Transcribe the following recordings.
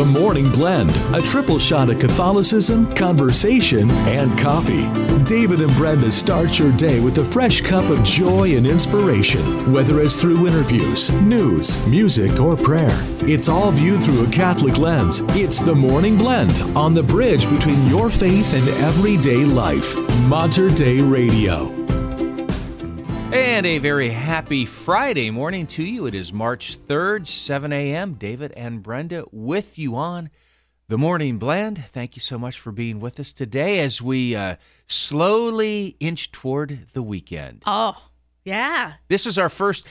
The Morning Blend, a triple shot of Catholicism, conversation, and coffee. David and Brenda start your day with a fresh cup of joy and inspiration, whether it's through interviews, news, music, or prayer. It's all viewed through a Catholic lens. It's The Morning Blend on the bridge between your faith and everyday life. Mater Dei Radio. And a very happy Friday morning to you. It is March 3rd, 7 a.m. David and Brenda with you on the Morning Blend. Thank you so much for being with us today as we uh, slowly inch toward the weekend. Oh, yeah. This is our first,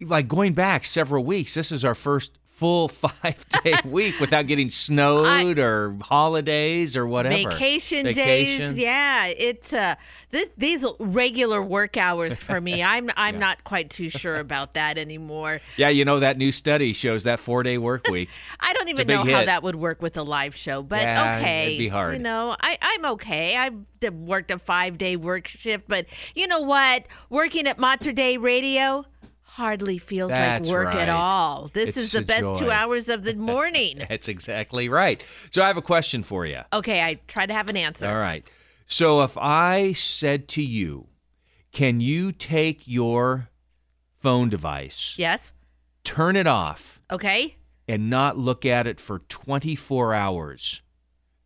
like going back several weeks, this is our first full five day week without getting snowed or holidays or whatever. Vacation, Vacation. days. Yeah, it's uh th- these regular work hours for me. I'm I'm not quite too sure about that anymore. Yeah, you know, that new study shows that four day work week. I don't even know how that would work with a live show, but Yeah, okay. it'd be hard. You know, I I'm okay. I worked a 5-day work shift, but you know what? Working at Mater Dei Radio hardly feels That's like work right. at all. This It's is the best 2 hours of the morning. That's exactly right. So I have a question for you. okay, I try to have an answer. All right. So if I said to you, can you take your phone device, Yes. turn it off, Okay. and not look at it for 24 hours?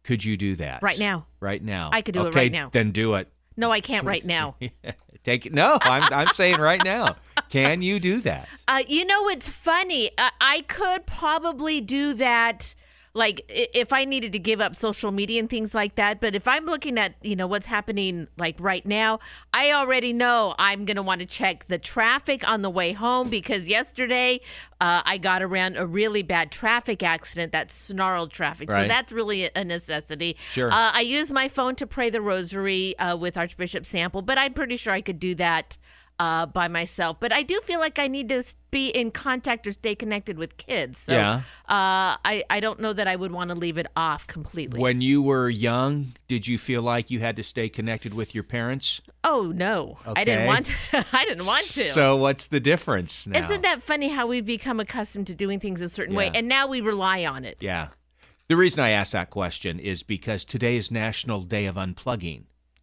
Could you do that? Right now. Right now. I could do it right now. Then do it. No, I can't right now. Take it. No, I'm, I'm saying right now. Can you do that? Uh, you know, it's funny. Uh, I could probably do that, like if I needed to give up social media and things like that. But if I'm looking at, you know, what's happening like right now, I already know I'm gonna want to check the traffic on the way home because yesterday uh, I got around a really bad traffic accident that snarled traffic. So that's really a necessity. Sure. Uh, I use my phone to pray the rosary uh, with Archbishop Sample, but I'm pretty sure I could do that uh, by myself. But I do feel like I need to be in contact or stay connected with kids. So, Yeah. Uh, I I don't know that I would want to leave it off completely. When you were young, did you feel like you had to stay connected with your parents? oh no, I didn't want to. I didn't want to. So what's the difference now? Isn't that funny how we've become accustomed to doing things a certain way, and now we rely on it? Yeah. The reason I ask that question is because today is National Day of Unplugging,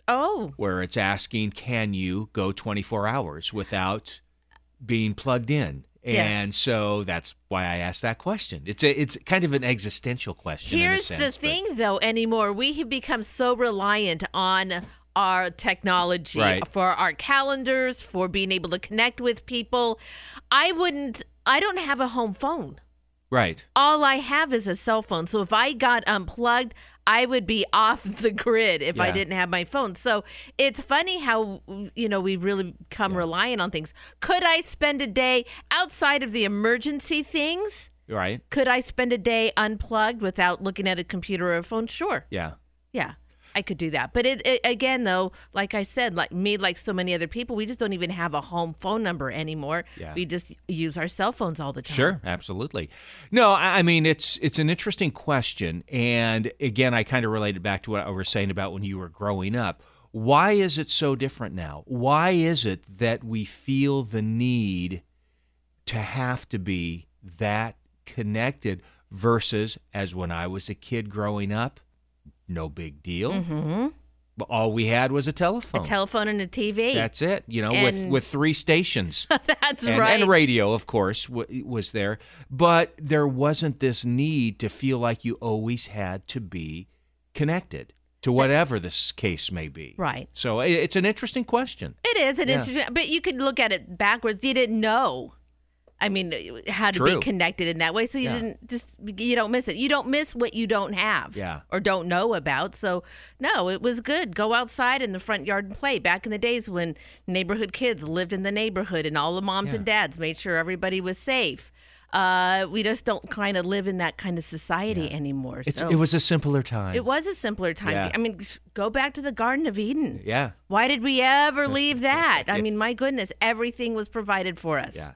Oh, where it's asking, can you go 24 hours without being plugged in? Yes. And so that's why I asked that question. It's a, it's kind of an existential question. in a Here's sense, the but- thing, though, anymore. We have become so reliant on our technology Right. for our calendars, for being able to connect with people. I wouldn't, I don't have a home phone. Right. All I have is a cell phone. So if I got unplugged, I would be off the grid if I didn't have my phone. So it's funny how, you know, we've really become reliant on things. Could I spend a day outside of the emergency things? Right. Could I spend a day unplugged without looking at a computer or a phone? Sure. Yeah. Yeah. I could do that. But it, it again though, like I said, like me like so many other people, we just don't even have a home phone number anymore. Yeah. We just use our cell phones all the time. Sure, absolutely. No, I I mean it's it's an interesting question, and again, I kind of related back to what I was saying about when you were growing up. Why is it so different now? Why is it that we feel the need to have to be that connected versus as when I was a kid growing up, no big deal. Mm-hmm. But All we had was a telephone. A telephone. and a TV. That's it. You know, with And- with three stations That's and, right. and radio, of course, w- was there. But there wasn't this need to feel like you always had to be connected to whatever this case may be. Right. So it's an interesting question. It is an Yeah. interesting, but you could look at it backwards. You didn't know. I mean, how to True. be connected in that way, so you Yeah. didn't just you don't miss it. You don't miss what you don't have, Yeah. or don't know about. So no, it was good. Go outside in the front yard and play. Back in the days when neighborhood kids lived in the neighborhood and all the moms and dads made sure everybody was safe. Uh, we just don't kind of live in that kind of society anymore. It's so it was a simpler time. it was a simpler time. Yeah. I mean, go back to the Garden of Eden. yeah. Why did we ever leave that? I mean, my goodness, everything was provided for us. Yeah.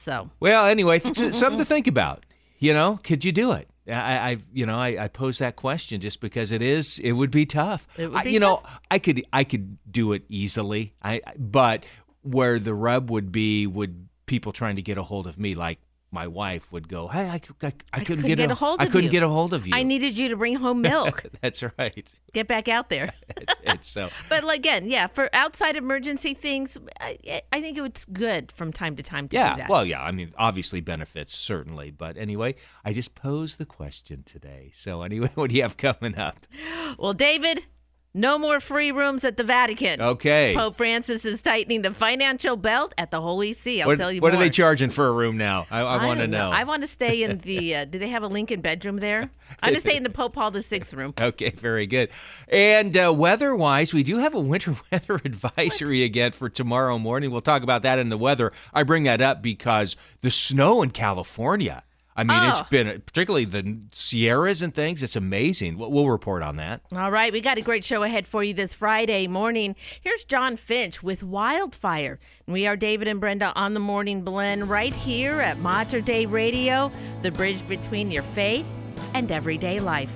So, Well, anyway, something to think about. You know, could you do it? I, I you know, I, I pose that question just because it is, it would be tough. It would I- be you know, I could, I could do it easily. I, but where the rub would be, would people trying to get a hold of me, like my wife would go, "Hey, I, I, I, I couldn't get, get a hold Of I couldn't you. get a hold of you." I needed you to bring home milk. That's right. Get back out there. It's, it's so But again, yeah, for outside emergency things, I, I think it's good from time to time to do yeah. that. Well, yeah. I mean, obviously benefits certainly, but anyway, I just posed the question today. So anyway, what do you have coming up? Well, David, no more free rooms at the Vatican. Okay. Pope Francis is tightening the financial belt at the Holy See. I'll what tell you what more. are they charging for a room now? I, I, want to don't know. I want to stay in the. Uh, do they have a Lincoln bedroom there? I'm going to stay in the Pope Paul VI room. Okay, very good. And uh, weather wise, we do have a winter weather advisory again for tomorrow morning. We'll talk about that in the weather. I bring that up because the snow in California. I mean, it's oh. been particularly the Sierras and things. It's amazing. We'll, we'll report on that. All right, we got a great show ahead for you this Friday morning. Here's John Finch with Wildfire. We are David and Brenda on the Morning Blend right here at Mater Dei Radio, the bridge between your faith and everyday life.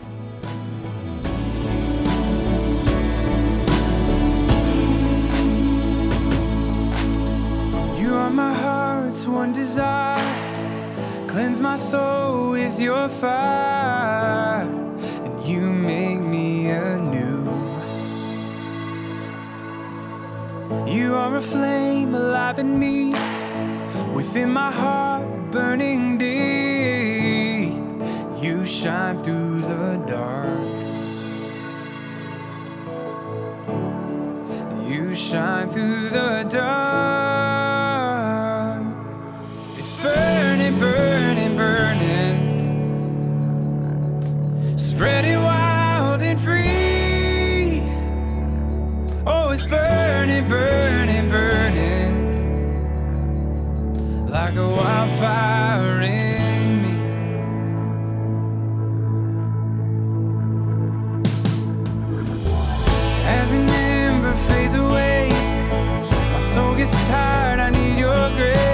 You are my heart's one desire. Cleanse my soul with your fire, and you make me anew. You are a flame alive in me, within my heart burning deep. You shine through the dark. You shine through the dark. Spreading wild and free. Oh, it's burning, burning, burning. Like a wildfire in me. As an ember fades away, my soul gets tired. I need your grace.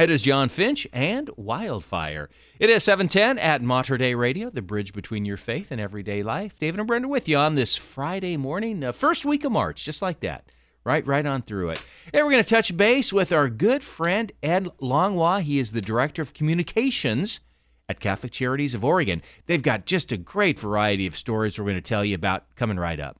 It is John Finch and Wildfire. It is 710 at Mater Dei Radio, the bridge between your faith and everyday life. David and Brenda with you on this Friday morning, uh, first week of March, just like that. Right, right on through it. And we're going to touch base with our good friend Ed Langlois. He is the Director of Communications at Catholic Charities of Oregon. They've got just a great variety of stories we're going to tell you about coming right up.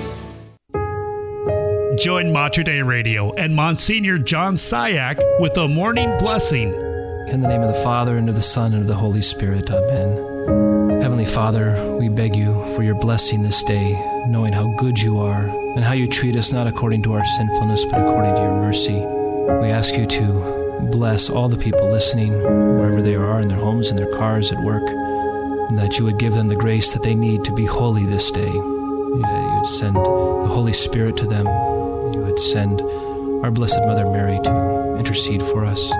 Join Mater Dei Radio and Monsignor John Cihak with a morning blessing. In the name of the Father, and of the Son, and of the Holy Spirit. Amen. Heavenly Father, we beg you for your blessing this day, knowing how good you are and how you treat us not according to our sinfulness, but according to your mercy. We ask you to bless all the people listening, wherever they are, in their homes, in their cars, at work, and that you would give them the grace that they need to be holy this day. You would send the Holy Spirit to them would send our Blessed Mother Mary to intercede for us.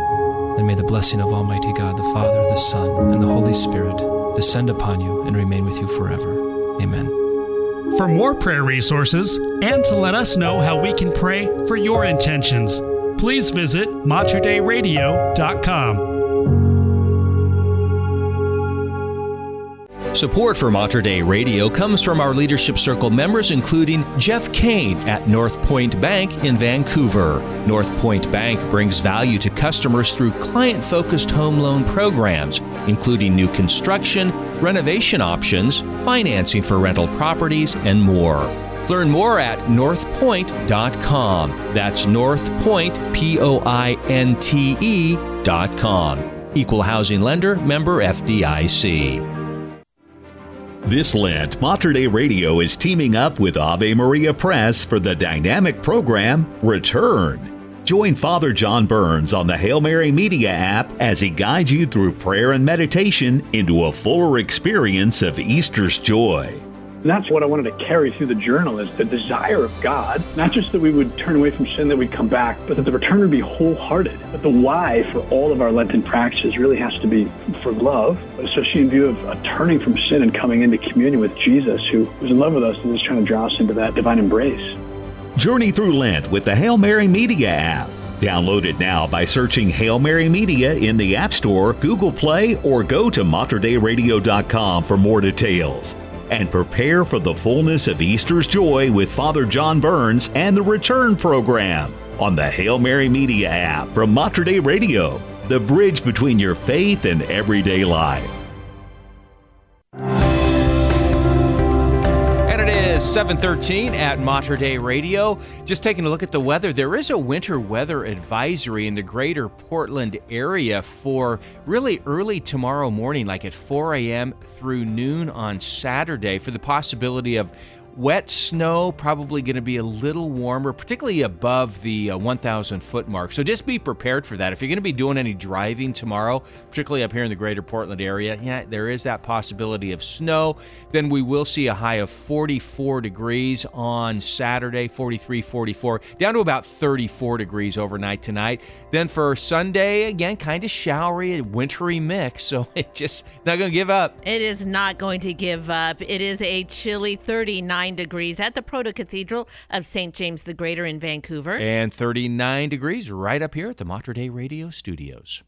And may the blessing of Almighty God, the Father, the Son, and the Holy Spirit descend upon you and remain with you forever. Amen. For more prayer resources and to let us know how we can pray for your intentions, please visit materdeiradio.com. Support for Mater Dei Radio comes from our Leadership Circle members, including Jeff Kane at NorthPointe Bank in Vancouver. NorthPointe Bank brings value to customers through client focused home loan programs, including new construction, renovation options, financing for rental properties, and more. Learn more at northpointe.com. That's northpointe, P O I N T E.com. Equal housing lender, member FDIC. This Lent, Mater Dei Radio is teaming up with Ave Maria Press for the dynamic program Return. Join Father John Burns on the Hail Mary Media app as he guides you through prayer and meditation into a fuller experience of Easter's joy. And that's what I wanted to carry through the journal is the desire of God, not just that we would turn away from sin, that we'd come back, but that the return would be wholehearted. But the why for all of our Lenten practices really has to be for love, especially in view of a turning from sin and coming into communion with Jesus, who was in love with us and is trying to draw us into that divine embrace. Journey through Lent with the Hail Mary Media app. Download it now by searching Hail Mary Media in the App Store, Google Play, or go to materdeiradio.com for more details and prepare for the fullness of Easter's joy with Father John Burns and the Return Program on the Hail Mary Media app from Mater Dei Radio, the bridge between your faith and everyday life. Is 713 at Mater Dei Radio. Just taking a look at the weather, there is a winter weather advisory in the greater Portland area for really early tomorrow morning, like at 4 a.m. through noon on Saturday, for the possibility of Wet snow, probably going to be a little warmer, particularly above the uh, 1,000 foot mark. So just be prepared for that. If you're going to be doing any driving tomorrow, particularly up here in the greater Portland area, yeah, there is that possibility of snow. Then we will see a high of 44 degrees on Saturday, 43, 44, down to about 34 degrees overnight tonight. Then for Sunday, again, kind of showery, wintry mix. So it just not going to give up. It is not going to give up. It is a chilly 39 degrees at the Proto Cathedral of St. James the Greater in Vancouver. And 39 degrees right up here at the Mater Dei Radio studios.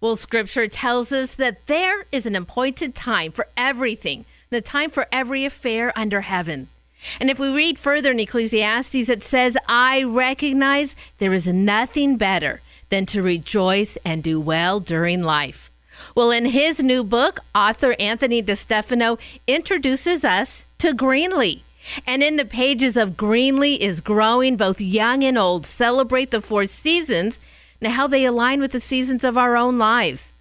Well, scripture tells us that there is an appointed time for everything, the time for every affair under heaven. And if we read further in Ecclesiastes, it says, I recognize there is nothing better than to rejoice and do well during life. Well, in his new book, author Anthony DeStefano introduces us to Greenlee. And in the pages of Greenlee is growing, both young and old, celebrate the four seasons and how they align with the seasons of our own lives.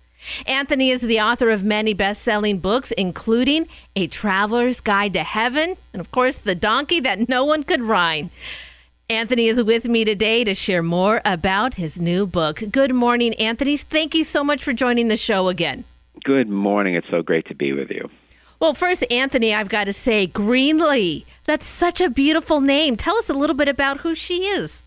Anthony is the author of many best selling books, including A Traveler's Guide to Heaven, and of course, The Donkey That No One Could Ride. Anthony is with me today to share more about his new book. Good morning, Anthony. Thank you so much for joining the show again. Good morning. It's so great to be with you. Well, first, Anthony, I've got to say, Greenlee. That's such a beautiful name. Tell us a little bit about who she is.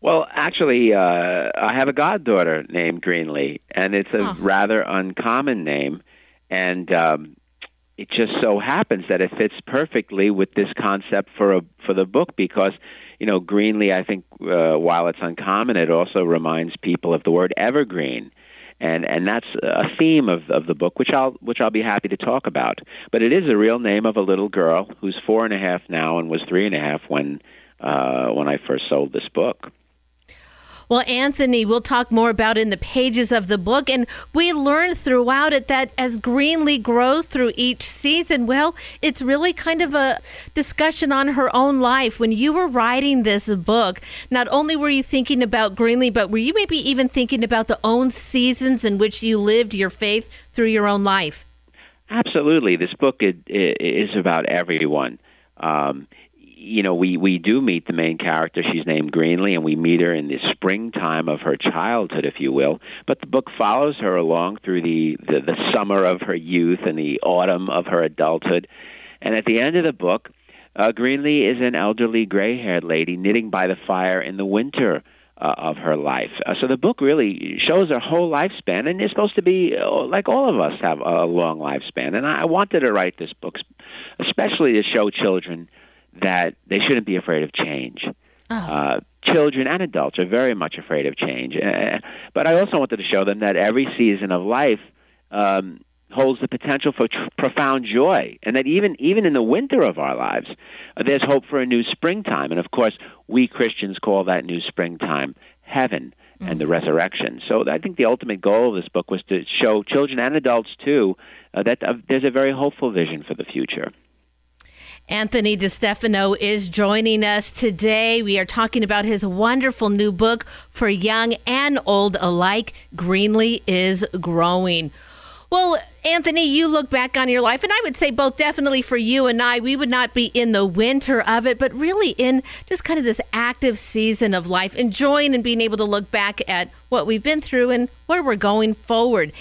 Well, actually, uh, I have a goddaughter named Greenlee, and it's a rather uncommon name. and um, it just so happens that it fits perfectly with this concept for a for the book because you know Greenlee I think uh, while it's uncommon it also reminds people of the word evergreen and and that's a theme of, of the book which I'll which I'll be happy to talk about but it is a real name of a little girl who's four and a half now and was three and a half when uh, when I first sold this book. Well, Anthony, we'll talk more about in the pages of the book. And we learn throughout it that as Greenlee grows through each season, well, it's really kind of a discussion on her own life. When you were writing this book, not only were you thinking about Greenlee, but were you maybe even thinking about the own seasons in which you lived your faith through your own life? Absolutely. This book is about everyone. Um, you know, we, we do meet the main character. She's named Greenlee, and we meet her in the springtime of her childhood, if you will. But the book follows her along through the, the, the summer of her youth and the autumn of her adulthood. And at the end of the book, uh, Greenlee is an elderly gray-haired lady knitting by the fire in the winter uh, of her life. Uh, so the book really shows her whole lifespan, and it's supposed to be uh, like all of us have a long lifespan. And I wanted to write this book, especially to show children that they shouldn't be afraid of change. Oh. Uh, children and adults are very much afraid of change. Uh, but I also wanted to show them that every season of life um, holds the potential for tr- profound joy, and that even even in the winter of our lives, uh, there's hope for a new springtime. And of course, we Christians call that new springtime heaven and the resurrection. So I think the ultimate goal of this book was to show children and adults too uh, that uh, there's a very hopeful vision for the future. Anthony DeStefano is joining us today. We are talking about his wonderful new book for young and old alike, Greenlee is Growing. Well, Anthony, you look back on your life, and I would say both definitely for you and I, we would not be in the winter of it, but really in just kind of this active season of life, enjoying and being able to look back at what we've been through and where we're going forward.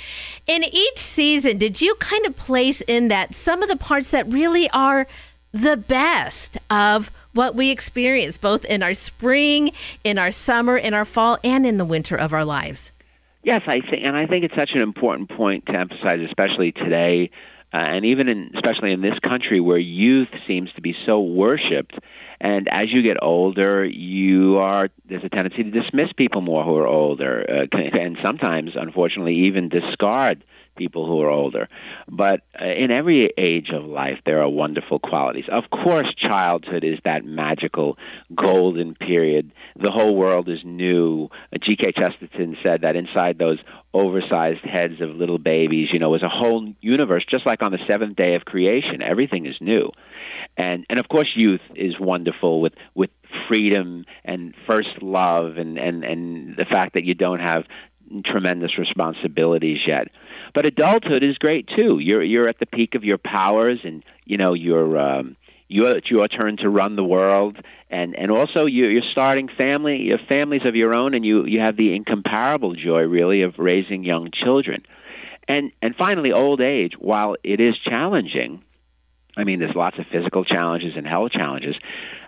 In each season, did you kind of place in that some of the parts that really are the best of what we experience, both in our spring, in our summer, in our fall, and in the winter of our lives. Yes, I think, and I think it's such an important point to emphasize, especially today, uh, and even in, especially in this country where youth seems to be so worshipped. And as you get older, you are there's a tendency to dismiss people more who are older, uh, and sometimes, unfortunately, even discard people who are older. But uh, in every age of life, there are wonderful qualities. Of course, childhood is that magical golden period. The whole world is new. G.K. Chesterton said that inside those oversized heads of little babies, you know, is a whole universe, just like on the seventh day of creation. Everything is new. And, and of course, youth is wonderful with, with freedom and first love and, and, and the fact that you don't have tremendous responsibilities yet. But adulthood is great too. You're you're at the peak of your powers, and you know you're um, you it's your turn to run the world, and and also you're, you're starting family, you have families of your own, and you you have the incomparable joy really of raising young children, and and finally old age. While it is challenging, I mean, there's lots of physical challenges and health challenges.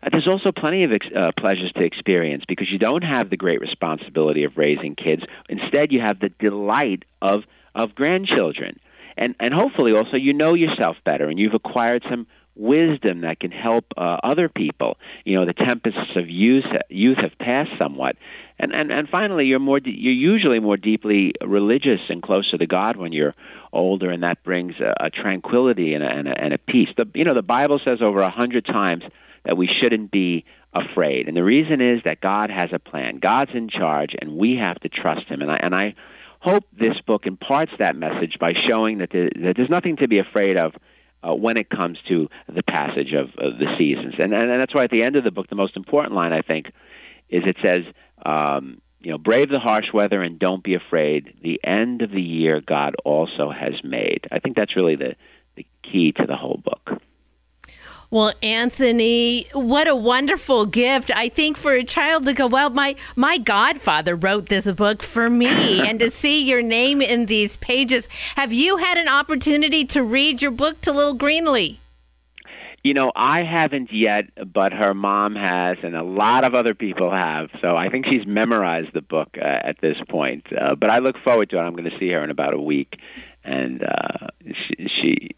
Uh, there's also plenty of ex- uh, pleasures to experience because you don't have the great responsibility of raising kids. Instead, you have the delight of of grandchildren. And, and hopefully also you know yourself better and you've acquired some wisdom that can help uh, other people. You know, the tempests of youth, youth have passed somewhat. And, and, and finally, you're, more you're usually more deeply religious and closer to God when you're older, and that brings a, a tranquility and a, and, a, and a peace. The, you know, the Bible says over a hundred times that we shouldn't be afraid. And the reason is that God has a plan. God's in charge, and we have to trust him. And I, and I hope this book imparts that message by showing that, there, that there's nothing to be afraid of uh, when it comes to the passage of, of the seasons. And, and, and, that's why at the end of the book, the most important line, I think, is it says, um, you know, brave the harsh weather and don't be afraid. The end of the year God also has made. I think that's really the, the key to the whole book. Well, Anthony, what a wonderful gift. I think for a child to go, well, my, my godfather wrote this book for me, and to see your name in these pages. Have you had an opportunity to read your book to little Greenlee? You know, I haven't yet, but her mom has, and a lot of other people have. So I think she's memorized the book uh, at this point. Uh, but I look forward to it. I'm going to see her in about a week, and uh, she, she,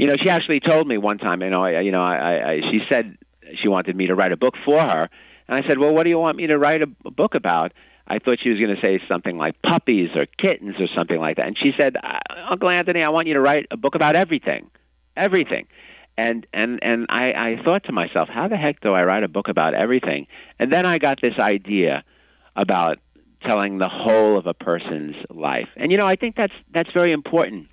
you know, she actually told me one time, you know, I, you know, I, I, she said she wanted me to write a book for her, and I said, well, what do you want me to write a, a book about? I thought she was going to say something like puppies or kittens or something like that, and she said, uh, Uncle Anthony, I want you to write a book about everything, everything. And and and I, I thought to myself, how the heck do I write a book about everything? And then I got this idea about telling the whole of a person's life. And you know, I think that's that's very important.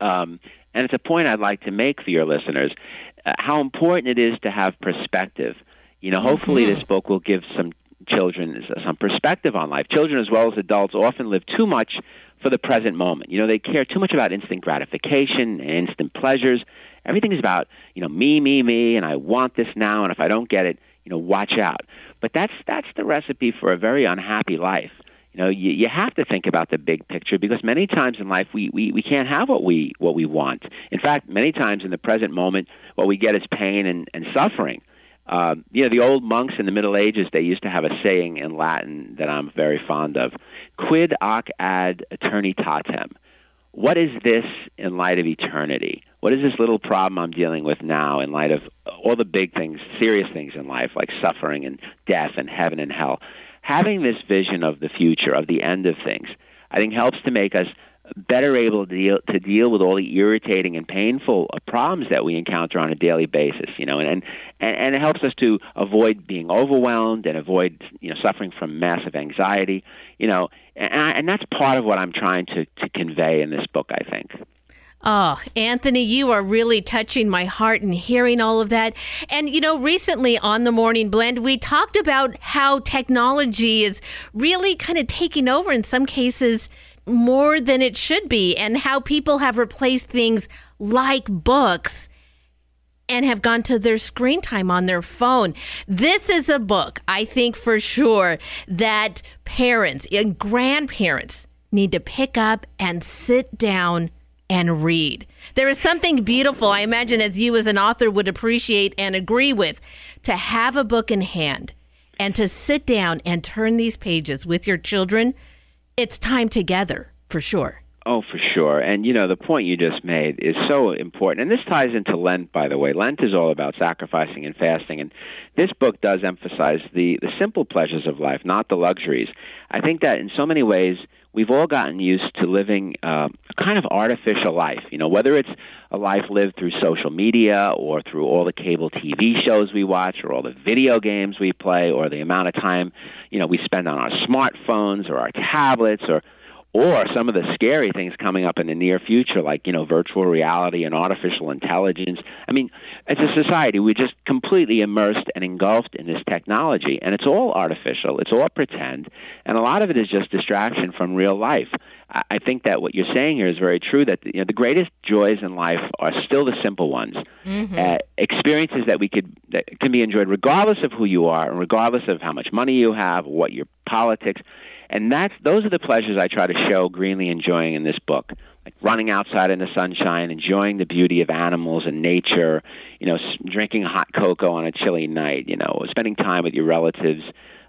Um, and it's a point I'd like to make for your listeners: uh, how important it is to have perspective. You know, hopefully mm-hmm. this book will give some children some perspective on life. Children, as well as adults, often live too much for the present moment. You know, they care too much about instant gratification and instant pleasures. Everything is about, you know, me, me, me, and I want this now, and if I don't get it, you know, watch out. But that's that's the recipe for a very unhappy life. You know, you, you have to think about the big picture because many times in life we, we, we can't have what we what we want. In fact, many times in the present moment, what we get is pain and, and suffering. Um, you know, the old monks in the Middle Ages, they used to have a saying in Latin that I'm very fond of, quid hoc ad eternitatem. What is this in light of eternity? What is this little problem I'm dealing with now in light of all the big things, serious things in life, like suffering and death and heaven and hell? Having this vision of the future, of the end of things, I think helps to make us better able to deal to deal with all the irritating and painful uh, problems that we encounter on a daily basis you know and and and it helps us to avoid being overwhelmed and avoid you know suffering from massive anxiety you know and and that's part of what I'm trying to to convey in this book I think Oh, Anthony, you are really touching my heart and hearing all of that. And, you know, recently on the Morning Blend, we talked about how technology is really kind of taking over in some cases more than it should be, and how people have replaced things like books and have gone to their screen time on their phone. This is a book, I think for sure, that parents and grandparents need to pick up and sit down and read. There is something beautiful, I imagine, as you as an author would appreciate and agree with, to have a book in hand and to sit down and turn these pages with your children it's time together for sure. Oh, for sure. And, you know, the point you just made is so important. And this ties into Lent, by the way. Lent is all about sacrificing and fasting. And this book does emphasize the, the simple pleasures of life, not the luxuries. I think that in so many ways, we've all gotten used to living uh, a kind of artificial life. You know, whether it's a life lived through social media or through all the cable TV shows we watch or all the video games we play or the amount of time, you know, we spend on our smartphones or our tablets or or some of the scary things coming up in the near future, like you know virtual reality and artificial intelligence. I mean, as a society, we're just completely immersed and engulfed in this technology, and it's all artificial, it's all pretend, and a lot of it is just distraction from real life. I think that what you're saying here is very true. That you know, the greatest joys in life are still the simple ones, mm-hmm. uh, experiences that we could that can be enjoyed regardless of who you are and regardless of how much money you have, what your politics and that's those are the pleasures I try to show Greenlee enjoying in this book, like running outside in the sunshine, enjoying the beauty of animals and nature, you know, drinking hot cocoa on a chilly night, you know, spending time with your relatives,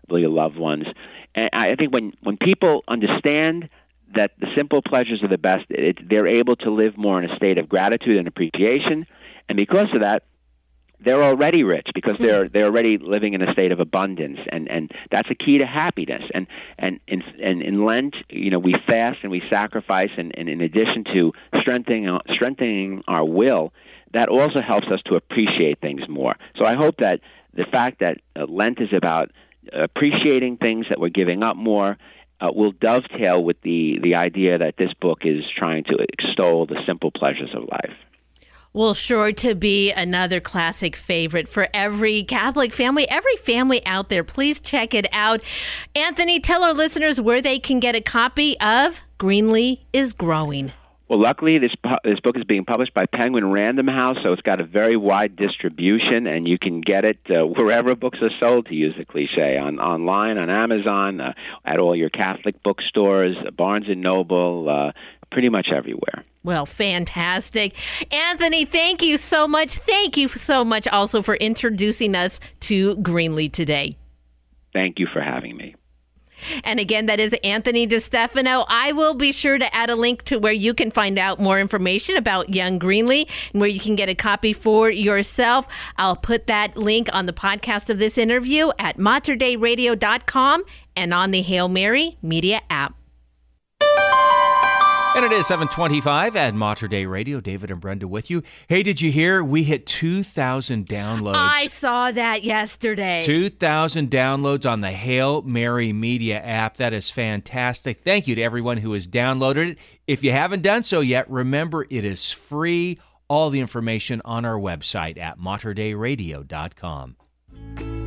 with your loved ones. And I think when when people understand that the simple pleasures are the best, it, they're able to live more in a state of gratitude and appreciation. And because of that, they're already rich because hmm. they're they're already living in a state of abundance and and that's a key to happiness. And and in and in lent you know we fast and we sacrifice and, and in addition to strengthening strengthening our will that also helps us to appreciate things more. So i hope that the fact that uh, lent is about appreciating things that we're giving up more uh, will dovetail with the the idea that this book is trying to extol the simple pleasures of life well, sure to be another classic favorite for every Catholic family, every family out there. Please check it out. Anthony, tell our listeners where they can get a copy of Greenlee is Growing. Well, luckily, this this book is being published by Penguin Random House, so it's got a very wide distribution, and you can get it uh, wherever books are sold. To use the cliche, on online, on Amazon, uh, at all your Catholic bookstores, Barnes and Noble, uh, pretty much everywhere. Well, fantastic. Anthony, thank you so much. Thank you so much also for introducing us to Greenlee today. Thank you for having me. And again, that is Anthony DeStefano. I will be sure to add a link to where you can find out more information about Young Greenlee and where you can get a copy for yourself. I'll put that link on the podcast of this interview at materdeiradio.com and on the Hail Mary Media app. And it is 725 at Mater Dei Radio. David and Brenda with you. Hey, did you hear we hit 2,000 downloads? I saw that yesterday. 2,000 downloads on the Hail Mary Media app. That is fantastic. Thank you to everyone who has downloaded it. If you haven't done so yet, remember it is free. All the information on our website at materdeiradio.com.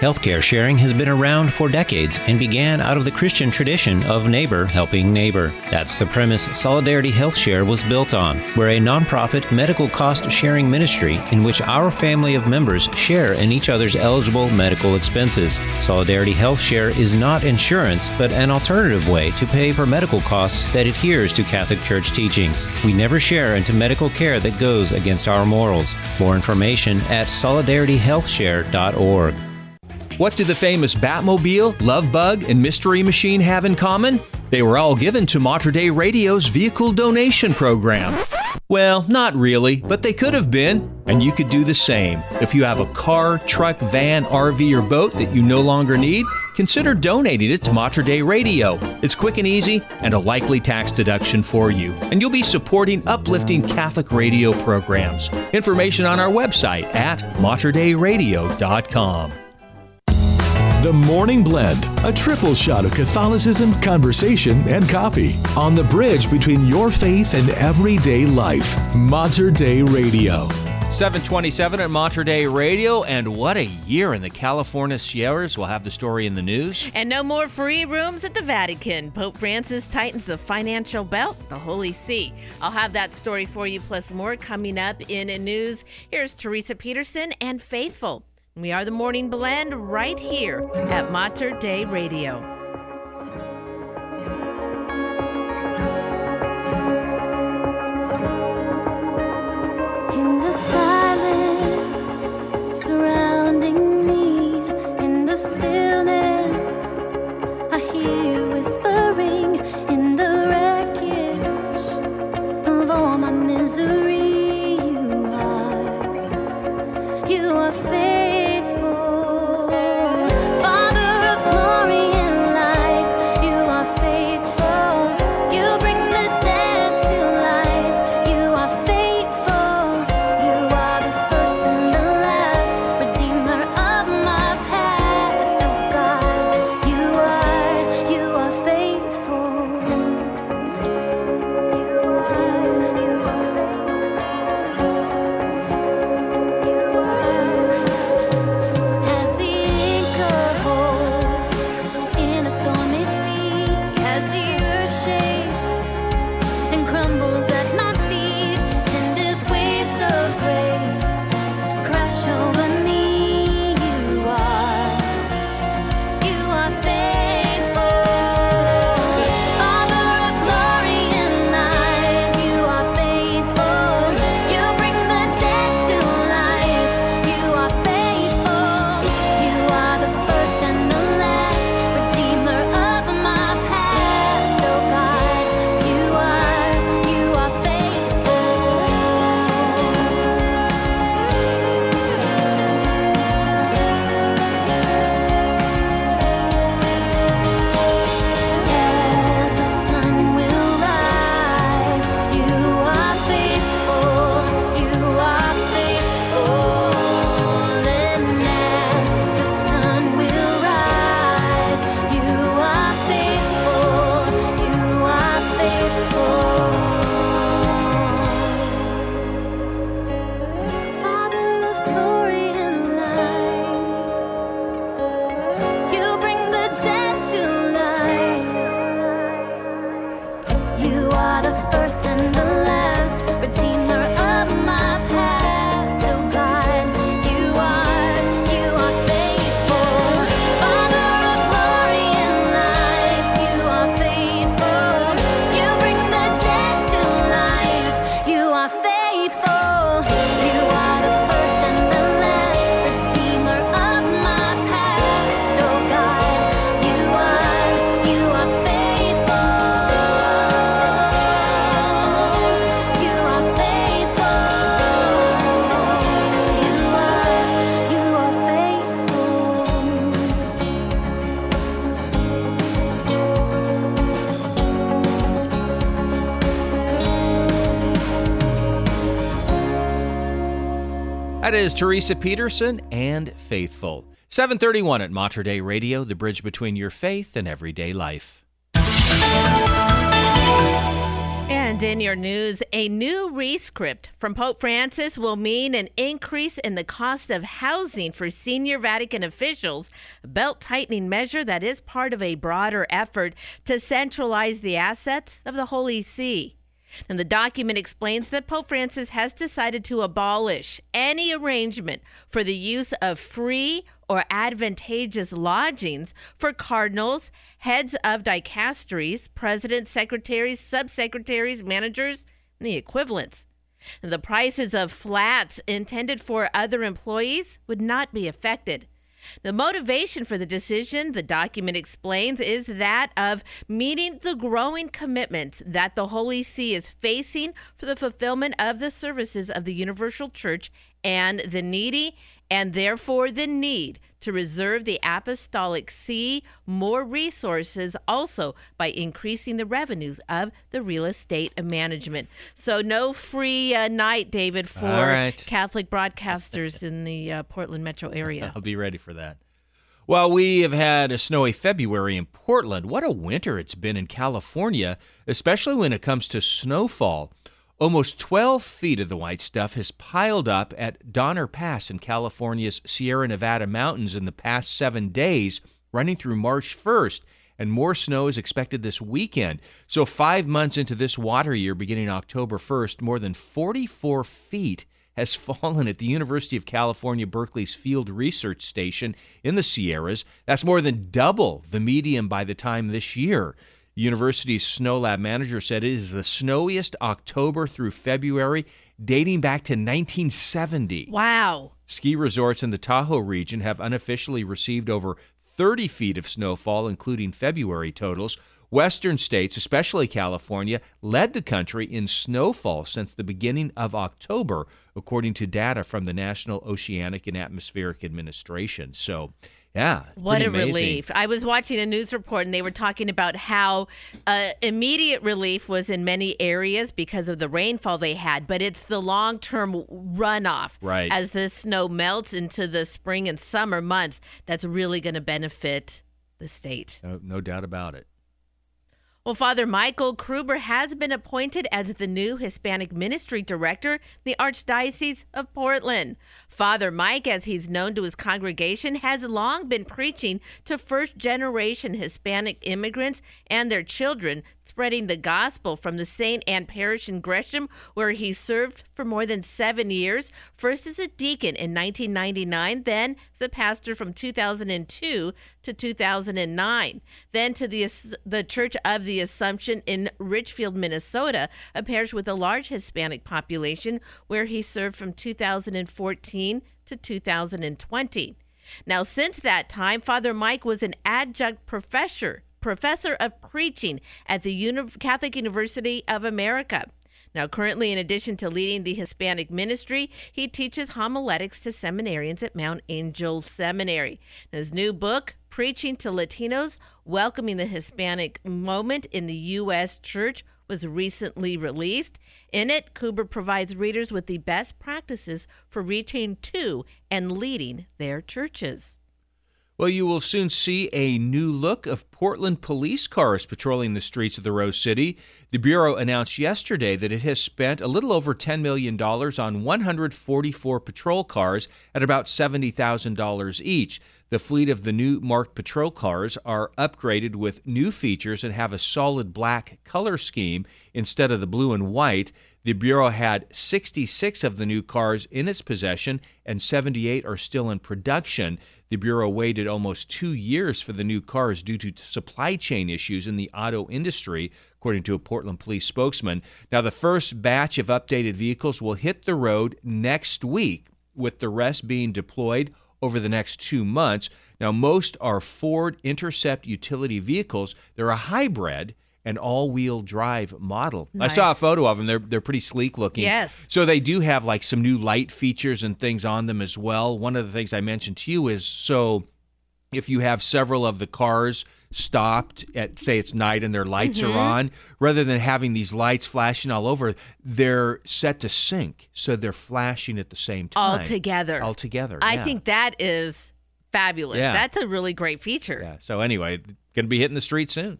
Healthcare sharing has been around for decades and began out of the Christian tradition of neighbor helping neighbor. That's the premise Solidarity Health Share was built on. We're a nonprofit medical cost sharing ministry in which our family of members share in each other's eligible medical expenses. Solidarity Health Share is not insurance, but an alternative way to pay for medical costs that adheres to Catholic Church teachings. We never share into medical care that goes against our morals. More information at solidarityhealthshare.org. What do the famous Batmobile, Love Bug, and Mystery Machine have in common? They were all given to Mater Dei Radio's vehicle donation program. Well, not really, but they could have been, and you could do the same. If you have a car, truck, van, RV, or boat that you no longer need, consider donating it to Mater Dei Radio. It's quick and easy and a likely tax deduction for you. And you'll be supporting uplifting Catholic radio programs. Information on our website at materdeiradio.com. The Morning Blend, a triple shot of Catholicism, conversation, and coffee on the bridge between your faith and everyday life. Mater Dei Radio. 727 at Mater Dei Radio, and what a year in the California Sierras. We'll have the story in the news. And no more free rooms at the Vatican. Pope Francis tightens the financial belt, the Holy See. I'll have that story for you, plus more coming up in the news. Here's Teresa Peterson and Faithful. We are the Morning Blend right here at Mater Dei Radio. In the silence surrounding me, in the stillness, That is Teresa Peterson and Faithful. 731 at Mater Dei Radio, the bridge between your faith and everyday life. And in your news, a new rescript from Pope Francis will mean an increase in the cost of housing for senior Vatican officials, a belt tightening measure that is part of a broader effort to centralize the assets of the Holy See. And the document explains that Pope Francis has decided to abolish any arrangement for the use of free or advantageous lodgings for cardinals, heads of dicasteries, presidents, secretaries, subsecretaries, managers, and the equivalents. The prices of flats intended for other employees would not be affected. The motivation for the decision, the document explains, is that of meeting the growing commitments that the Holy See is facing for the fulfillment of the services of the Universal Church and the needy, and therefore the need to reserve the Apostolic See more resources also by increasing the revenues of the real estate management. So, no free uh, night, David, for right. Catholic broadcasters in the uh, Portland metro area. I'll be ready for that. Well, we have had a snowy February in Portland. What a winter it's been in California, especially when it comes to snowfall. Almost 12 feet of the white stuff has piled up at Donner Pass in California's Sierra Nevada mountains in the past seven days, running through March 1st. And more snow is expected this weekend. So, five months into this water year, beginning October 1st, more than 44 feet has fallen at the University of California, Berkeley's Field Research Station in the Sierras. That's more than double the median by the time this year. University's snow lab manager said it is the snowiest October through February dating back to 1970. Wow. Ski resorts in the Tahoe region have unofficially received over 30 feet of snowfall, including February totals. Western states, especially California, led the country in snowfall since the beginning of October, according to data from the National Oceanic and Atmospheric Administration. So, yeah. What a amazing. relief. I was watching a news report and they were talking about how uh, immediate relief was in many areas because of the rainfall they had, but it's the long term runoff Right. as the snow melts into the spring and summer months that's really going to benefit the state. No, no doubt about it. Well, Father Michael Kueber has been appointed as the new Hispanic Ministry Director, the Archdiocese of Portland. Father Mike, as he's known to his congregation, has long been preaching to first generation Hispanic immigrants and their children, spreading the gospel from the St. Anne Parish in Gresham, where he served for more than seven years, first as a deacon in 1999, then as a pastor from 2002 to 2009, then to the, the Church of the Assumption in Richfield, Minnesota, a parish with a large Hispanic population, where he served from 2014 to 2020. Now, since that time, Father Mike was an adjunct professor, professor of preaching at the Uni- Catholic University of America. Now, currently, in addition to leading the Hispanic ministry, he teaches homiletics to seminarians at Mount Angel Seminary. His new book, Preaching to Latinos Welcoming the Hispanic Moment in the U.S. Church, was recently released. In it, Kueber provides readers with the best practices for reaching to and leading their churches. Well, you will soon see a new look of Portland police cars patrolling the streets of the Rose City. The Bureau announced yesterday that it has spent a little over $10 million on 144 patrol cars at about $70,000 each. The fleet of the new marked patrol cars are upgraded with new features and have a solid black color scheme instead of the blue and white. The Bureau had 66 of the new cars in its possession, and 78 are still in production. The Bureau waited almost two years for the new cars due to supply chain issues in the auto industry, according to a Portland police spokesman. Now, the first batch of updated vehicles will hit the road next week, with the rest being deployed over the next two months. Now, most are Ford Intercept utility vehicles. They're a hybrid and all-wheel drive model. I saw a photo of them. They're they're pretty sleek looking. Yes. So they do have like some new light features and things on them as well. One of the things I mentioned to you is so if you have several of the cars stopped at say it's night and their lights Mhm. are on rather than having these lights flashing all over they're set to sync so they're flashing at the same time all together. all together I yeah. think that is fabulous. Yeah. That's a really great feature. yeah so anyway going to be hitting the street soon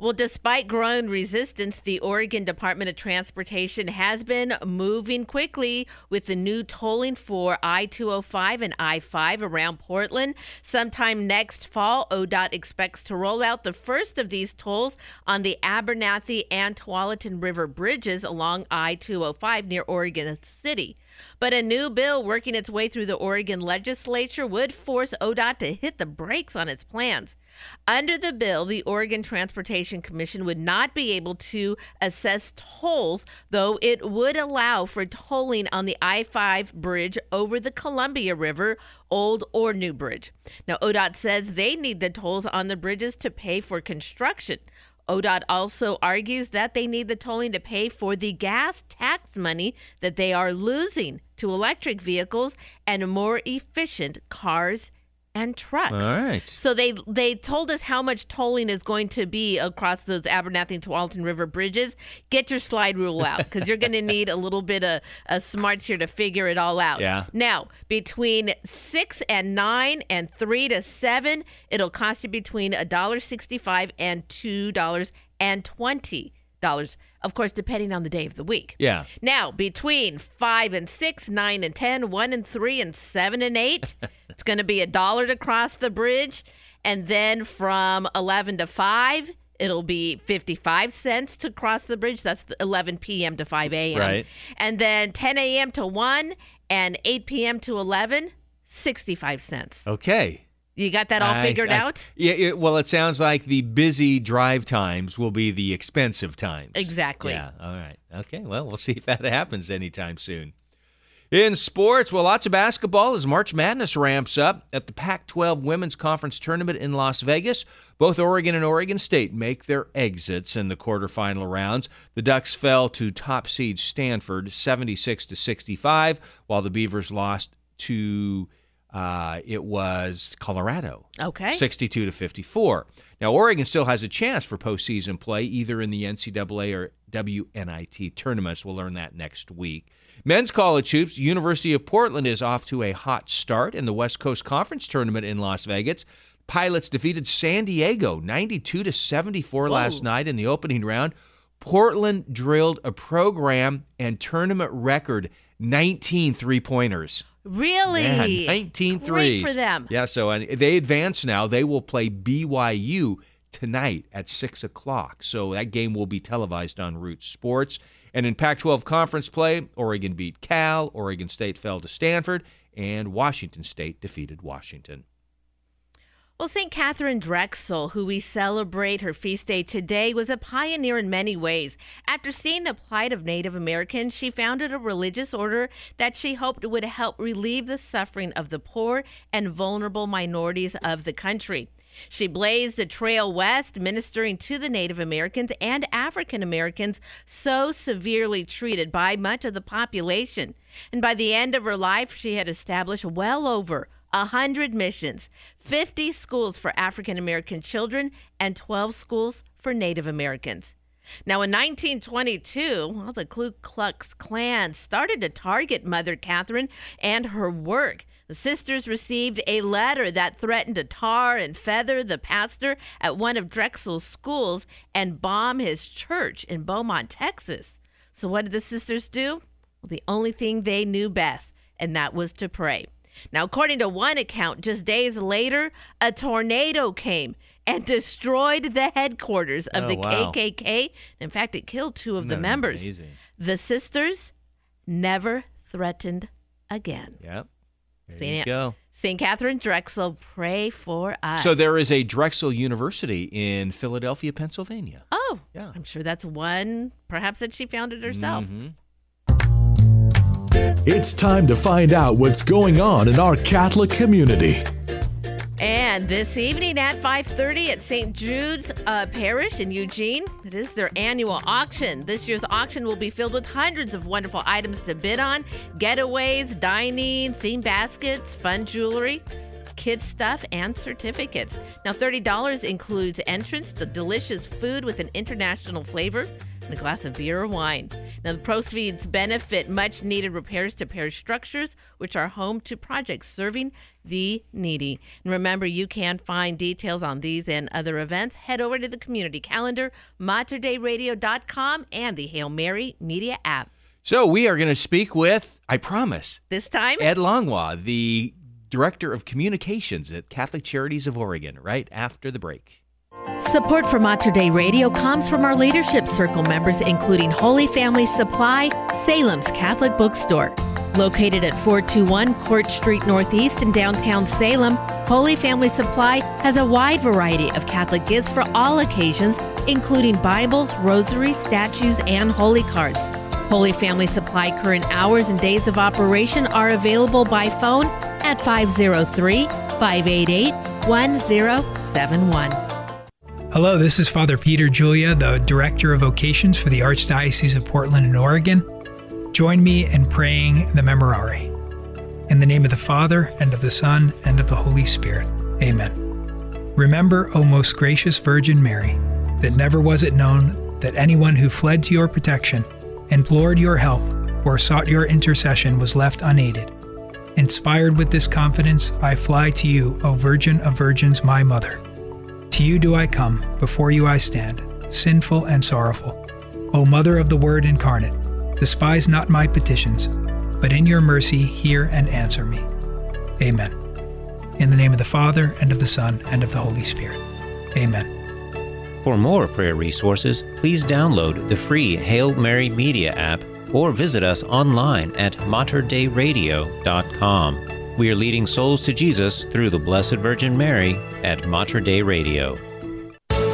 Well, despite growing resistance, the Oregon Department of Transportation has been moving quickly with the new tolling for I 205 and I 5 around Portland. Sometime next fall, ODOT expects to roll out the first of these tolls on the Abernethy and Tualatin River bridges along I 205 near Oregon City. But a new bill working its way through the Oregon legislature would force ODOT to hit the brakes on its plans. Under the bill, the Oregon Transportation Commission would not be able to assess tolls, though it would allow for tolling on the I 5 bridge over the Columbia River, Old or New Bridge. Now, ODOT says they need the tolls on the bridges to pay for construction. ODOT also argues that they need the tolling to pay for the gas tax money that they are losing to electric vehicles and more efficient cars and trucks. All right. So they they told us how much tolling is going to be across those Abernethy to Tualatin River bridges. Get your slide rule out because you're going to need a little bit of, of smarts here to figure it all out. Yeah. Now between six and nine and three to seven, it'll cost you between a dollar sixty-five and two dollars and twenty dollars. Of course, depending on the day of the week. yeah Now, between five and six, nine and ten, one and three, and seven and eight, it's going to be a dollar to cross the bridge. And then from 11 to 5, it'll be 55 cents to cross the bridge. That's 11 p.m. to 5 a.m. Right. And then 10 a.m. to 1 and 8 p.m. to 11, 65 cents. okay You got that all I- figured I- out? Yeah, it, well, it sounds like the busy drive times will be the expensive times. Exactly. Yeah, all right. Okay, well, we'll see if that happens anytime soon. In sports, well, lots of basketball as March Madness ramps up at the Pac 12 Women's Conference Tournament in Las Vegas. Both Oregon and Oregon State make their exits in the quarterfinal rounds. The Ducks fell to top seed Stanford 76 to 65, while the Beavers lost to uh, it was Colorado. Okay. 62 to 54. Now, Oregon still has a chance for postseason play, either in the NCAA or WNIT tournaments. We'll learn that next week. Men's college hoops, University of Portland is off to a hot start in the West Coast Conference tournament in Las Vegas. Pilots defeated San Diego 92 to 74 last night in the opening round. Portland drilled a program and tournament record 19 three pointers. Really? Man, 19 Great for them. Yeah, so and they advance now. They will play BYU tonight at 6 o'clock. So that game will be televised on Root Sports. And in Pac 12 conference play, Oregon beat Cal, Oregon State fell to Stanford, and Washington State defeated Washington. Well, St. Catherine Drexel, who we celebrate her feast day today, was a pioneer in many ways. After seeing the plight of Native Americans, she founded a religious order that she hoped would help relieve the suffering of the poor and vulnerable minorities of the country. She blazed a trail west, ministering to the Native Americans and African Americans so severely treated by much of the population. And by the end of her life, she had established well over a 100 missions, 50 schools for African American children, and 12 schools for Native Americans. Now, in 1922, well, the Ku Klux Klan started to target Mother Catherine and her work. The sisters received a letter that threatened to tar and feather the pastor at one of Drexel's schools and bomb his church in Beaumont, Texas. So, what did the sisters do? Well, the only thing they knew best, and that was to pray. Now, according to one account, just days later, a tornado came and destroyed the headquarters of Oh, the wow. KKK. In fact, it killed two of the Isn't members. amazing? The sisters never threatened again. Yep. There Saint- you go. St. Catherine Drexel, pray for us. So there is a Drexel University in Philadelphia, Pennsylvania. Oh, Yeah. I'm sure that's one, perhaps that she founded herself. Mhm. It's time to find out what's going on in our Catholic community. And this evening at 5:30 at St. Jude's uh, Parish in Eugene, it is their annual auction. This year's auction will be filled with hundreds of wonderful items to bid on: getaways, dining, theme baskets, fun jewelry. kids stuff and certificates. Now, $30 includes entrance, the delicious food with an international flavor, and a glass of beer or wine. Now, the proceeds benefit much needed repairs to parish structures, which are home to projects serving the needy. And remember, you can find details on these and other events. Head over to the community calendar, materdeiradio.com, and the Hail Mary Media app. So we are going to speak with, I promise, This time, Ed Langlois, the Director of Communications at Catholic Charities of Oregon, right after the break. Support for Mater Dei Radio comes from our Leadership Circle members, including Holy Family Supply, Salem's Catholic Bookstore. Located at 421 Court Street Northeast in downtown Salem, Holy Family Supply has a wide variety of Catholic gifts for all occasions, including Bibles, rosaries, statues, and holy cards. Holy Family Supply current hours and days of operation are available by phone at 503 588 1071. Hello, this is Father Peter Julia, the Director of Vocations for the Archdiocese of Portland and Oregon. Join me in praying the Memorare. In the name of the Father, and of the Son, and of the Holy Spirit. Amen. Remember, O most gracious Virgin Mary, that never was it known that anyone who fled to your protection, implored your help, or sought your intercession was left unaided. Inspired with this confidence, I fly to you, O Virgin of Virgins, my Mother. To you do I come, before you I stand, sinful and sorrowful. O Mother of the Word incarnate, despise not my petitions, but in your mercy hear and answer me. Amen. In the name of the Father, and of the Son, and of the Holy Spirit. Amen. For more prayer resources, please download the free Hail Mary Media app or visit us online at materdeiradio.com. We are leading souls to Jesus through the Blessed Virgin Mary at Mater Dei Radio.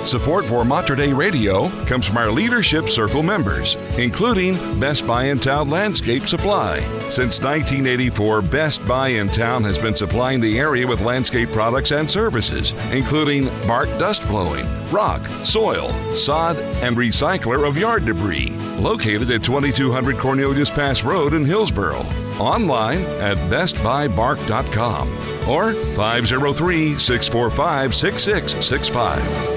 Support for Mater Dei Radio comes from our Leadership Circle members, including Best Buy in Town Landscape Supply. Since 1984, Best Buy in Town has been supplying the area with landscape products and services, including bark dust blowing, rock, soil, sod, and recycler of yard debris. Located at 2200 Cornelius Pass Road in Hillsboro. Online at bestbuybark.com or 503 645 6665.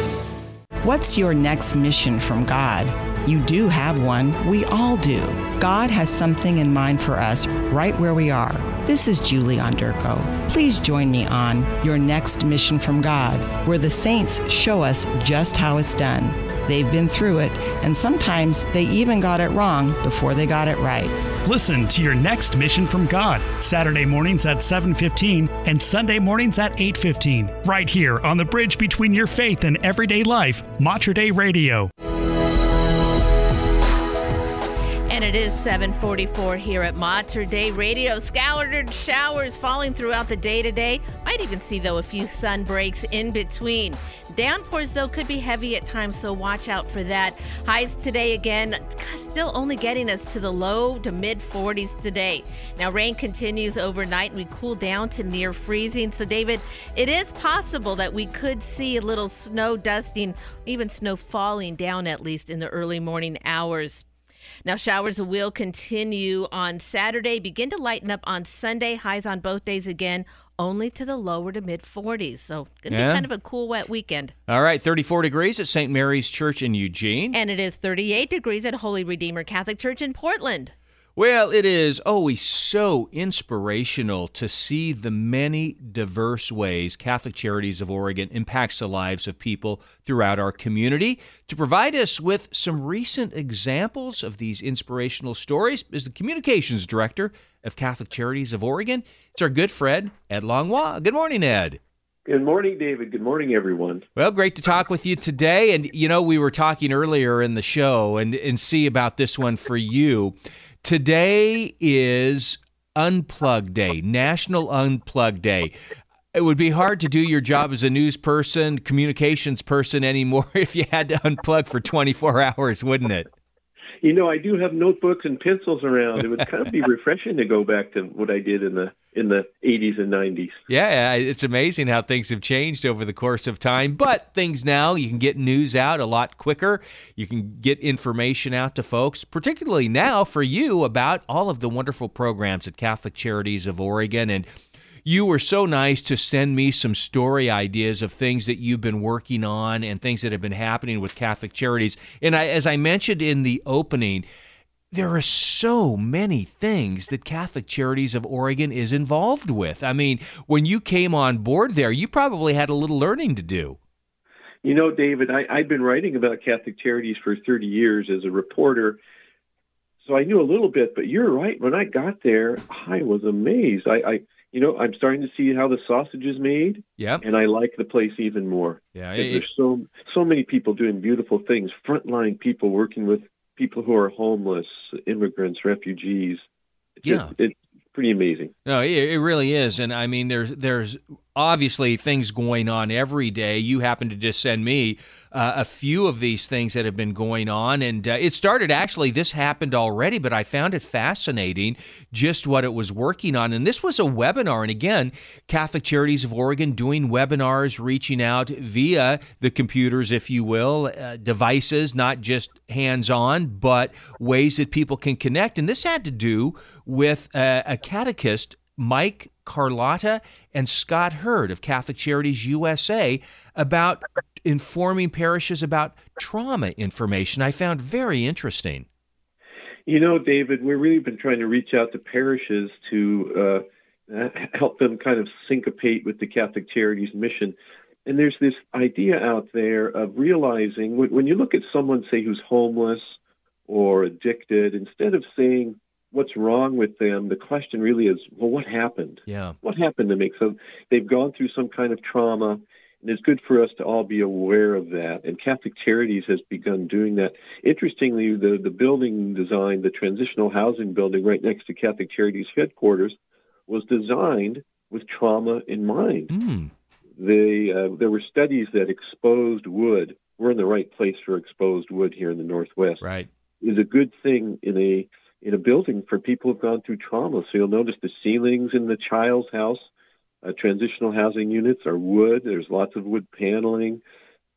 What's your next mission from God? You do have one. We all do. God has something in mind for us right where we are. This is Julie Onderko. Please join me on Your Next Mission from God, where the saints show us just how it's done. They've been through it, and sometimes they even got it wrong before they got it right. Listen to your next mission from God, Saturday mornings at 7:15 and Sunday mornings at 8:15, right here on the bridge between your faith and everyday life, Mater Dei Radio. And it is 744 here at Mater Dei Radio. Scattered showers falling throughout the day today. Might even see, though, a few sun breaks in between. Downpours, though, could be heavy at times, so watch out for that. Highs today again, still only getting us to the low to mid 40s today. Now, rain continues overnight and we cool down to near freezing. So, David, it is possible that we could see a little snow dusting, even snow falling down at least in the early morning hours. Now, showers will continue on Saturday, begin to lighten up on Sunday. Highs on both days again, only to the lower to mid 40s. So, going to Yeah. be kind of a cool, wet weekend. All right, 34 degrees at St. Mary's Church in Eugene. And it is 38 degrees at Holy Redeemer Catholic Church in Portland. Well, it is always so inspirational to see the many diverse ways Catholic Charities of Oregon impacts the lives of people throughout our community. To provide us with some recent examples of these inspirational stories is the Communications Director of Catholic Charities of Oregon. It's our good friend, Ed Langlois. Good morning, Ed. Good morning, David. Good morning, everyone. Well, great to talk with you today. And, you know, we were talking earlier in the show and, and see about this one for you. Today is Unplug Day, National Unplug Day. It would be hard to do your job as a news person, communications person anymore if you had to unplug for 24 hours, wouldn't it? You know, I do have notebooks and pencils around. It would kind of be refreshing to go back to what I did in the in the 80s and 90s. Yeah, it's amazing how things have changed over the course of time. But things now, you can get news out a lot quicker. You can get information out to folks, particularly now for you about all of the wonderful programs at Catholic Charities of Oregon. And you were so nice to send me some story ideas of things that you've been working on and things that have been happening with Catholic Charities. And I, as I mentioned in the opening, there are so many things that Catholic Charities of Oregon is involved with. I mean, when you came on board there, you probably had a little learning to do. You know, David, I, I've been writing about Catholic Charities for 30 years as a reporter, so I knew a little bit. But you're right. When I got there, I was amazed. I, I you know, I'm starting to see how the sausage is made. Yeah. And I like the place even more. Yeah. It, there's so so many people doing beautiful things. Frontline people working with people who are homeless, immigrants, refugees. It's yeah. Just, it's pretty amazing. No, it, it really is. And I mean, there's there's obviously things going on every day. You happen to just send me uh, a few of these things that have been going on. And uh, it started actually, this happened already, but I found it fascinating just what it was working on. And this was a webinar. And again, Catholic Charities of Oregon doing webinars, reaching out via the computers, if you will, uh, devices, not just hands on, but ways that people can connect. And this had to do with uh, a catechist Mike Carlotta and Scott Hurd of Catholic Charities USA about informing parishes about trauma information. I found very interesting. You know, David, we've really been trying to reach out to parishes to uh, help them kind of syncopate with the Catholic Charities mission. And there's this idea out there of realizing when, when you look at someone, say, who's homeless or addicted, instead of saying, what's wrong with them, the question really is, well, what happened? Yeah. What happened to make so they've gone through some kind of trauma, and it's good for us to all be aware of that. And Catholic Charities has begun doing that. Interestingly, the the building design, the transitional housing building right next to Catholic Charities headquarters, was designed with trauma in mind. Mm. They, uh, there were studies that exposed wood. We're in the right place for exposed wood here in the Northwest. Right. Is a good thing in a in a building for people who've gone through trauma. So you'll notice the ceilings in the child's house, uh, transitional housing units are wood. There's lots of wood paneling.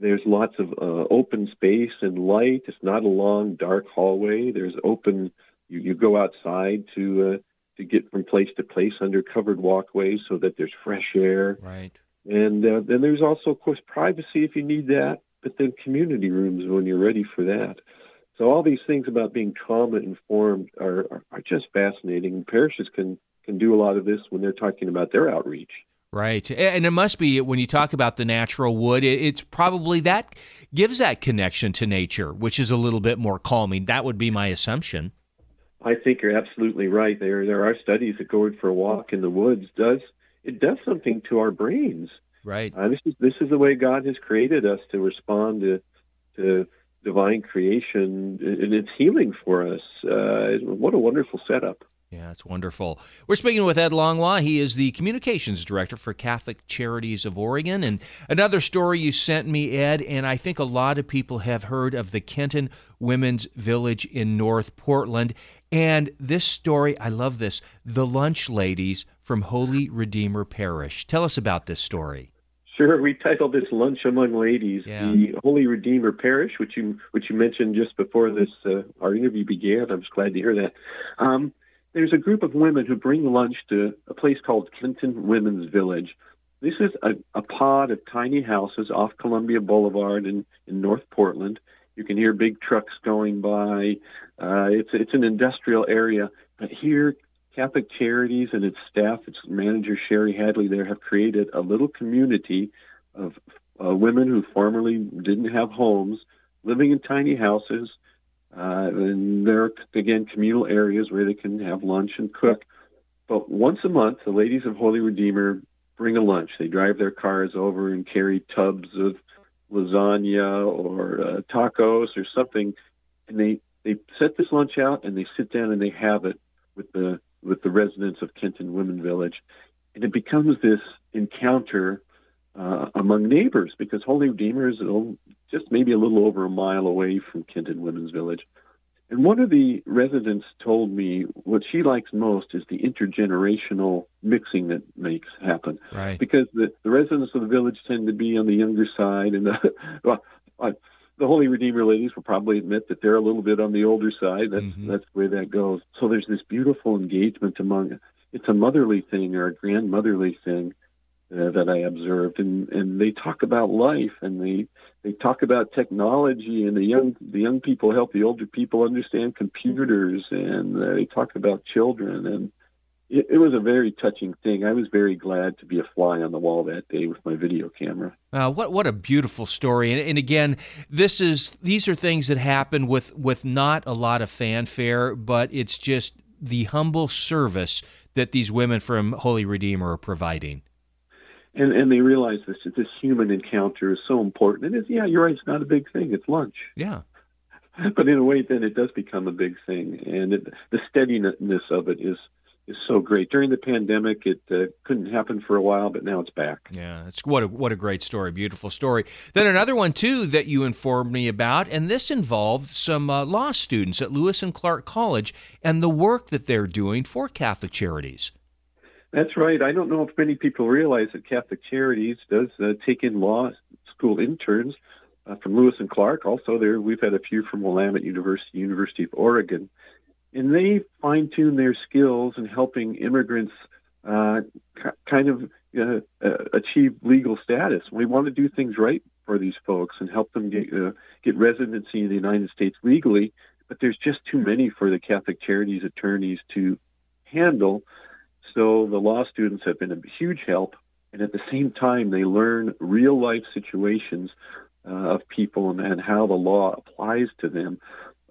There's lots of uh, open space and light. It's not a long, dark hallway. There's open. You, you go outside to uh, to get from place to place under covered walkways so that there's fresh air. Right. And uh, then there's also, of course, privacy if you need that. But then community rooms when you're ready for that. So all these things about being trauma informed are, are, are just fascinating. Parishes can can do a lot of this when they're talking about their outreach. Right. And it must be when you talk about the natural wood, it's probably that gives that connection to nature, which is a little bit more calming. That would be my assumption. I think you're absolutely right. There there are studies that going for a walk in the woods does it does something to our brains. Right. Uh, this is this is the way God has created us to respond to to divine creation, and it's healing for us. Uh, what a wonderful setup. Yeah, it's wonderful. We're speaking with Ed Langlois. He is the communications director for Catholic Charities of Oregon. And another story you sent me, Ed, and I think a lot of people have heard of the Kenton Women's Village in North Portland. And this story, I love this the lunch ladies from Holy Redeemer Parish. Tell us about this story. Sure, we titled this "Lunch Among Ladies." Yeah. The Holy Redeemer Parish, which you which you mentioned just before this uh, our interview began. I'm just glad to hear that. Um, there's a group of women who bring lunch to a place called Kenton Women's Village. This is a, a pod of tiny houses off Columbia Boulevard in, in North Portland. You can hear big trucks going by. Uh, it's it's an industrial area, but here Catholic Charities and its staff, its manager Sherry Hadley, there have created a little community of uh, women who formerly didn't have homes, living in tiny houses. Uh, and there are again communal areas where they can have lunch and cook. But once a month, the ladies of Holy Redeemer bring a lunch. They drive their cars over and carry tubs of lasagna or uh, tacos or something, and they they set this lunch out and they sit down and they have it with the with the residents of Kenton Women Village, and it becomes this encounter uh, among neighbors because Holy Redeemer is just maybe a little over a mile away from Kenton Women's Village. And one of the residents told me what she likes most is the intergenerational mixing that makes happen. Right. Because the, the residents of the village tend to be on the younger side, and the, well, the Holy Redeemer ladies will probably admit that they're a little bit on the older side. That's Mhm. that's the way that goes. So there's this beautiful engagement among it's a motherly thing or a grandmotherly thing uh, that I observed, and and they talk about life and they they talk about technology, and the young the young people help the older people understand computers, and uh, they talk about children and it, it, was a very touching thing. I was very glad to be a fly on the wall that day with my video camera. Uh, what what a beautiful story! And, and, again, this is these are things that happen with with not a lot of fanfare, but it's just the humble service that these women from Holy Redeemer are providing. And and they realize this this human encounter is so important. And it's yeah, you're right. It's not a big thing. It's lunch. Yeah. But in a way, then it does become a big thing, and it, the steadiness of it is is so great. During the pandemic, it uh, couldn't happen for a while, but now it's back. Yeah, it's what a, what a great story, beautiful story. Then another one too that you informed me about, and this involved some uh, law students at Lewis and Clark College and the work that they're doing for Catholic Charities. That's right. I don't know if many people realize that Catholic Charities does uh, take in law school interns uh, from Lewis and Clark. Also, there we've had a few from Willamette University, University of Oregon and they fine tune their skills in helping immigrants uh, kind of uh, uh, achieve legal status. We want to do things right for these folks and help them get uh, get residency in the United States legally. But there's just too many for the Catholic Charities attorneys to handle. So the law students have been a huge help, and at the same time, they learn real life situations uh, of people and, and how the law applies to them.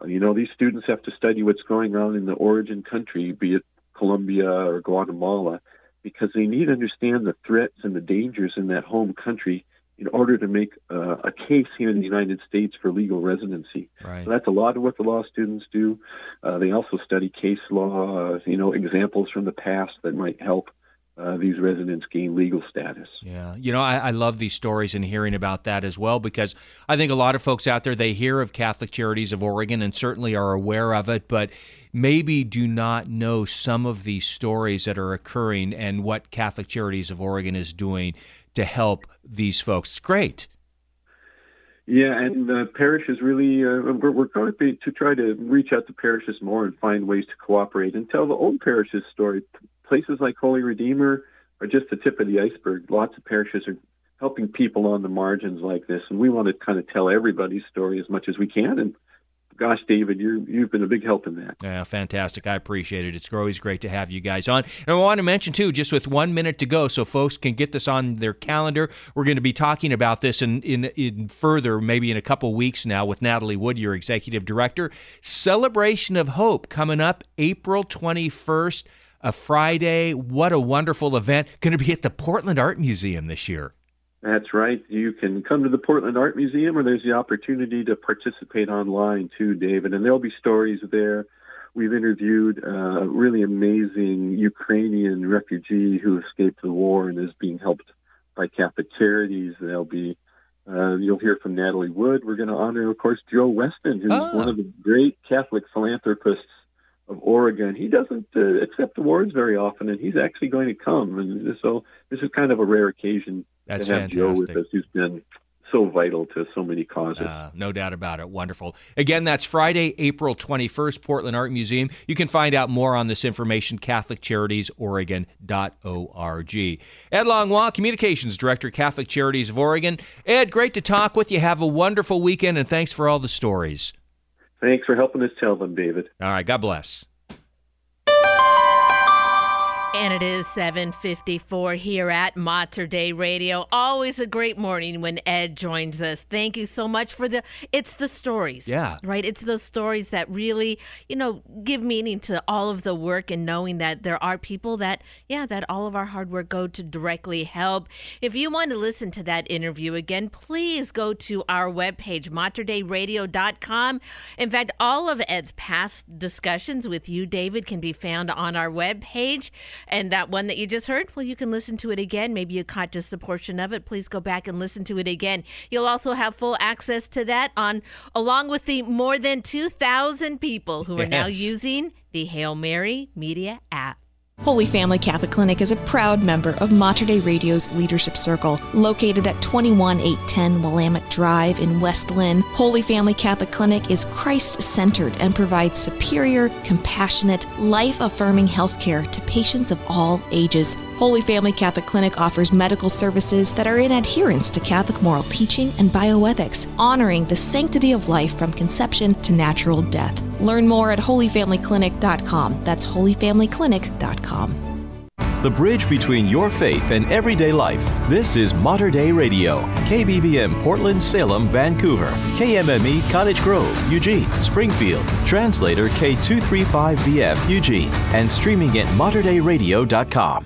You know, these students have to study what's going on in the origin country, be it Colombia or Guatemala, because they need to understand the threats and the dangers in that home country in order to make uh, a case here in the United States for legal residency. Right. So that's a lot of what the law students do. Uh, they also study case law, uh, you know, examples from the past that might help uh, these residents gain legal status. Yeah, you know, I, I, love these stories and hearing about that as well because I think a lot of folks out there they hear of Catholic Charities of Oregon and certainly are aware of it, but maybe do not know some of these stories that are occurring and what Catholic Charities of Oregon is doing to help these folks. It's great. Yeah, and the parish is really uh, we're, we're going to be to try to reach out to parishes more and find ways to cooperate and tell the old parishes' story places like Holy Redeemer are just the tip of the iceberg. Lots of parishes are helping people on the margins like this, and we want to kind of tell everybody's story as much as we can. And gosh, David, you you've been a big help in that. Yeah, fantastic. I appreciate it. It's always great to have you guys on. And I want to mention too, just with one minute to go, so folks can get this on their calendar. We're going to be talking about this in in, in further, maybe in a couple weeks now, with Natalie Wood, your executive director. Celebration of Hope coming up April twenty first a Friday. What a wonderful event. Going to be at the Portland Art Museum this year. That's right. You can come to the Portland Art Museum, or there's the opportunity to participate online too, David. And there'll be stories there. We've interviewed a really amazing Ukrainian refugee who escaped the war and is being helped by Catholic Charities. There'll be uh, you'll hear from Natalie Wood. We're going to honor, of course, Joe Weston, who's ah. one of the great Catholic philanthropists of Oregon. He doesn't uh, accept awards very often, and he's actually going to come. And so this is kind of a rare occasion That's to have fantastic. Joe with us, who's been so vital to so many causes. Uh, no doubt about it. Wonderful. Again, that's Friday, April 21st, Portland Art Museum. You can find out more on this information, CatholicCharitiesOregon.org. Ed Langlois, Communications Director, Catholic Charities of Oregon. Ed, great to talk with you. Have a wonderful weekend, and thanks for all the stories. Thanks for helping us tell them, David. All right. God bless. And it is 7:54 here at Mater Dei Radio. Always a great morning when Ed joins us. Thank you so much for the it's the stories. Yeah. Right? It's those stories that really, you know, give meaning to all of the work and knowing that there are people that yeah, that all of our hard work go to directly help. If you want to listen to that interview again, please go to our webpage materdeiradio.com. In fact, all of Ed's past discussions with you David can be found on our webpage. And that one that you just heard, well, you can listen to it again. Maybe you caught just a portion of it. Please go back and listen to it again. You'll also have full access to that on along with the more than 2,000 people who are now using the Hail Mary Media app. Holy Family Catholic Clinic is a proud member of Mater Dei Radio's Leadership Circle. Located at 21810 Willamette Drive in West Linn, Holy Family Catholic Clinic is Christ centered and provides superior, compassionate, life affirming health care to patients of all ages. Holy Family Catholic Clinic offers medical services that are in adherence to Catholic moral teaching and bioethics, honoring the sanctity of life from conception to natural death. Learn more at holyfamilyclinic.com. That's holyfamilyclinic.com. The bridge between your faith and everyday life. This is Mater Dei Radio. KBVM Portland, Salem, Vancouver. KMME Cottage Grove, Eugene, Springfield. Translator K235BF, Eugene. And streaming at materdeiradio.com.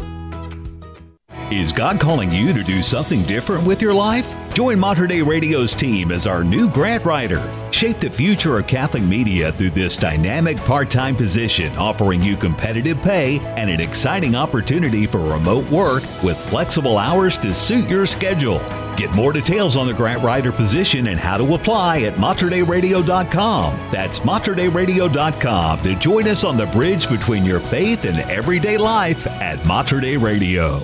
Is God calling you to do something different with your life? Join Mater Dei Radio's team as our new grant writer. Shape the future of Catholic media through this dynamic part time position, offering you competitive pay and an exciting opportunity for remote work with flexible hours to suit your schedule. Get more details on the grant writer position and how to apply at materdeiradio.com. That's materdeiradio.com to join us on the bridge between your faith and everyday life at Mater Dei Radio.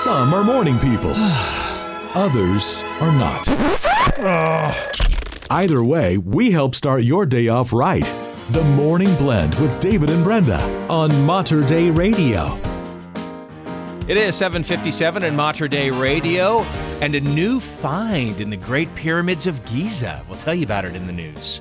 Some are morning people, others are not. Either way, we help start your day off right. The Morning Blend with David and Brenda on Mater Dei Radio. It is 757 in Mater Dei Radio and a new find in the Great Pyramids of Giza. We'll tell you about it in the news.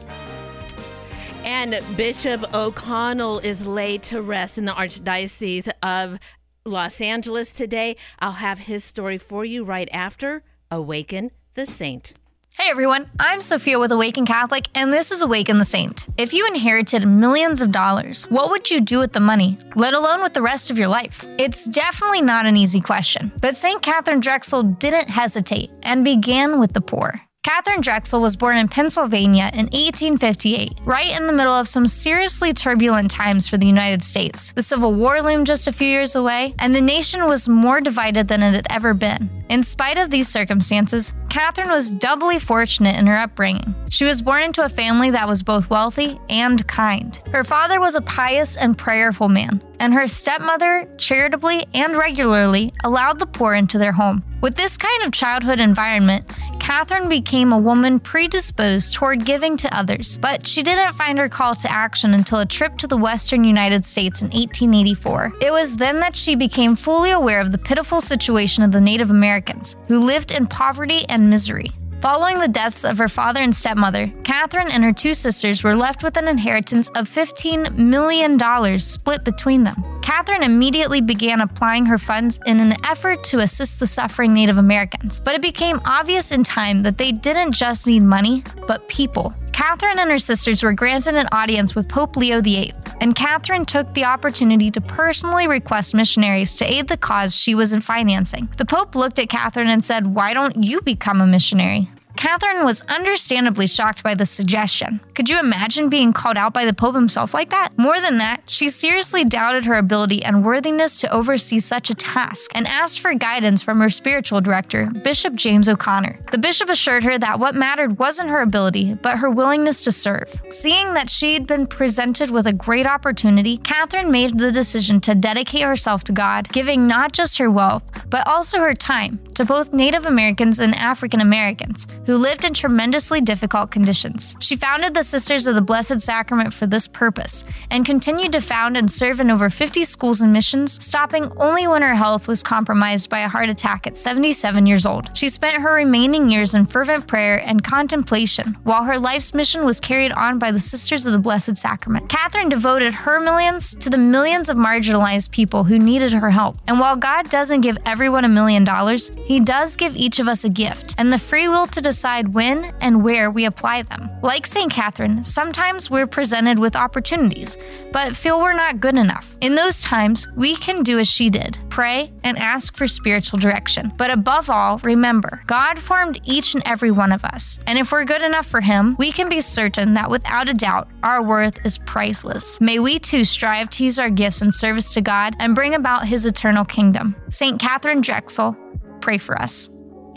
And Bishop O'Connell is laid to rest in the Archdiocese of Los Angeles today. I'll have his story for you right after Awaken the Saint. Hey everyone, I'm Sophia with Awaken Catholic, and this is Awaken the Saint. If you inherited millions of dollars, what would you do with the money, let alone with the rest of your life? It's definitely not an easy question, but St. Catherine Drexel didn't hesitate and began with the poor. Catherine Drexel was born in Pennsylvania in 1858, right in the middle of some seriously turbulent times for the United States. The Civil War loomed just a few years away, and the nation was more divided than it had ever been. In spite of these circumstances, Catherine was doubly fortunate in her upbringing. She was born into a family that was both wealthy and kind. Her father was a pious and prayerful man, and her stepmother charitably and regularly allowed the poor into their home. With this kind of childhood environment, Catherine became a woman predisposed toward giving to others, but she didn't find her call to action until a trip to the western United States in 1884. It was then that she became fully aware of the pitiful situation of the Native Americans, who lived in poverty and misery. Following the deaths of her father and stepmother, Catherine and her two sisters were left with an inheritance of $15 million split between them. Catherine immediately began applying her funds in an effort to assist the suffering Native Americans, but it became obvious in time that they didn't just need money, but people. Catherine and her sisters were granted an audience with Pope Leo VIII, and Catherine took the opportunity to personally request missionaries to aid the cause she was in financing. The Pope looked at Catherine and said, Why don't you become a missionary? Catherine was understandably shocked by the suggestion. Could you imagine being called out by the Pope himself like that? More than that, she seriously doubted her ability and worthiness to oversee such a task and asked for guidance from her spiritual director, Bishop James O'Connor. The bishop assured her that what mattered wasn't her ability, but her willingness to serve. Seeing that she'd been presented with a great opportunity, Catherine made the decision to dedicate herself to God, giving not just her wealth, but also her time to both Native Americans and African Americans who lived in tremendously difficult conditions. She founded the Sisters of the Blessed Sacrament for this purpose and continued to found and serve in over 50 schools and missions, stopping only when her health was compromised by a heart attack at 77 years old. She spent her remaining years in fervent prayer and contemplation, while her life's mission was carried on by the Sisters of the Blessed Sacrament. Catherine devoted her millions to the millions of marginalized people who needed her help. And while God doesn't give everyone a million dollars, He does give each of us a gift and the free will to decide decide when and where we apply them. Like St. Catherine, sometimes we're presented with opportunities, but feel we're not good enough. In those times, we can do as she did pray and ask for spiritual direction. But above all, remember, God formed each and every one of us. And if we're good enough for Him, we can be certain that without a doubt, our worth is priceless. May we too strive to use our gifts in service to God and bring about His eternal kingdom. St. Catherine Drexel, pray for us.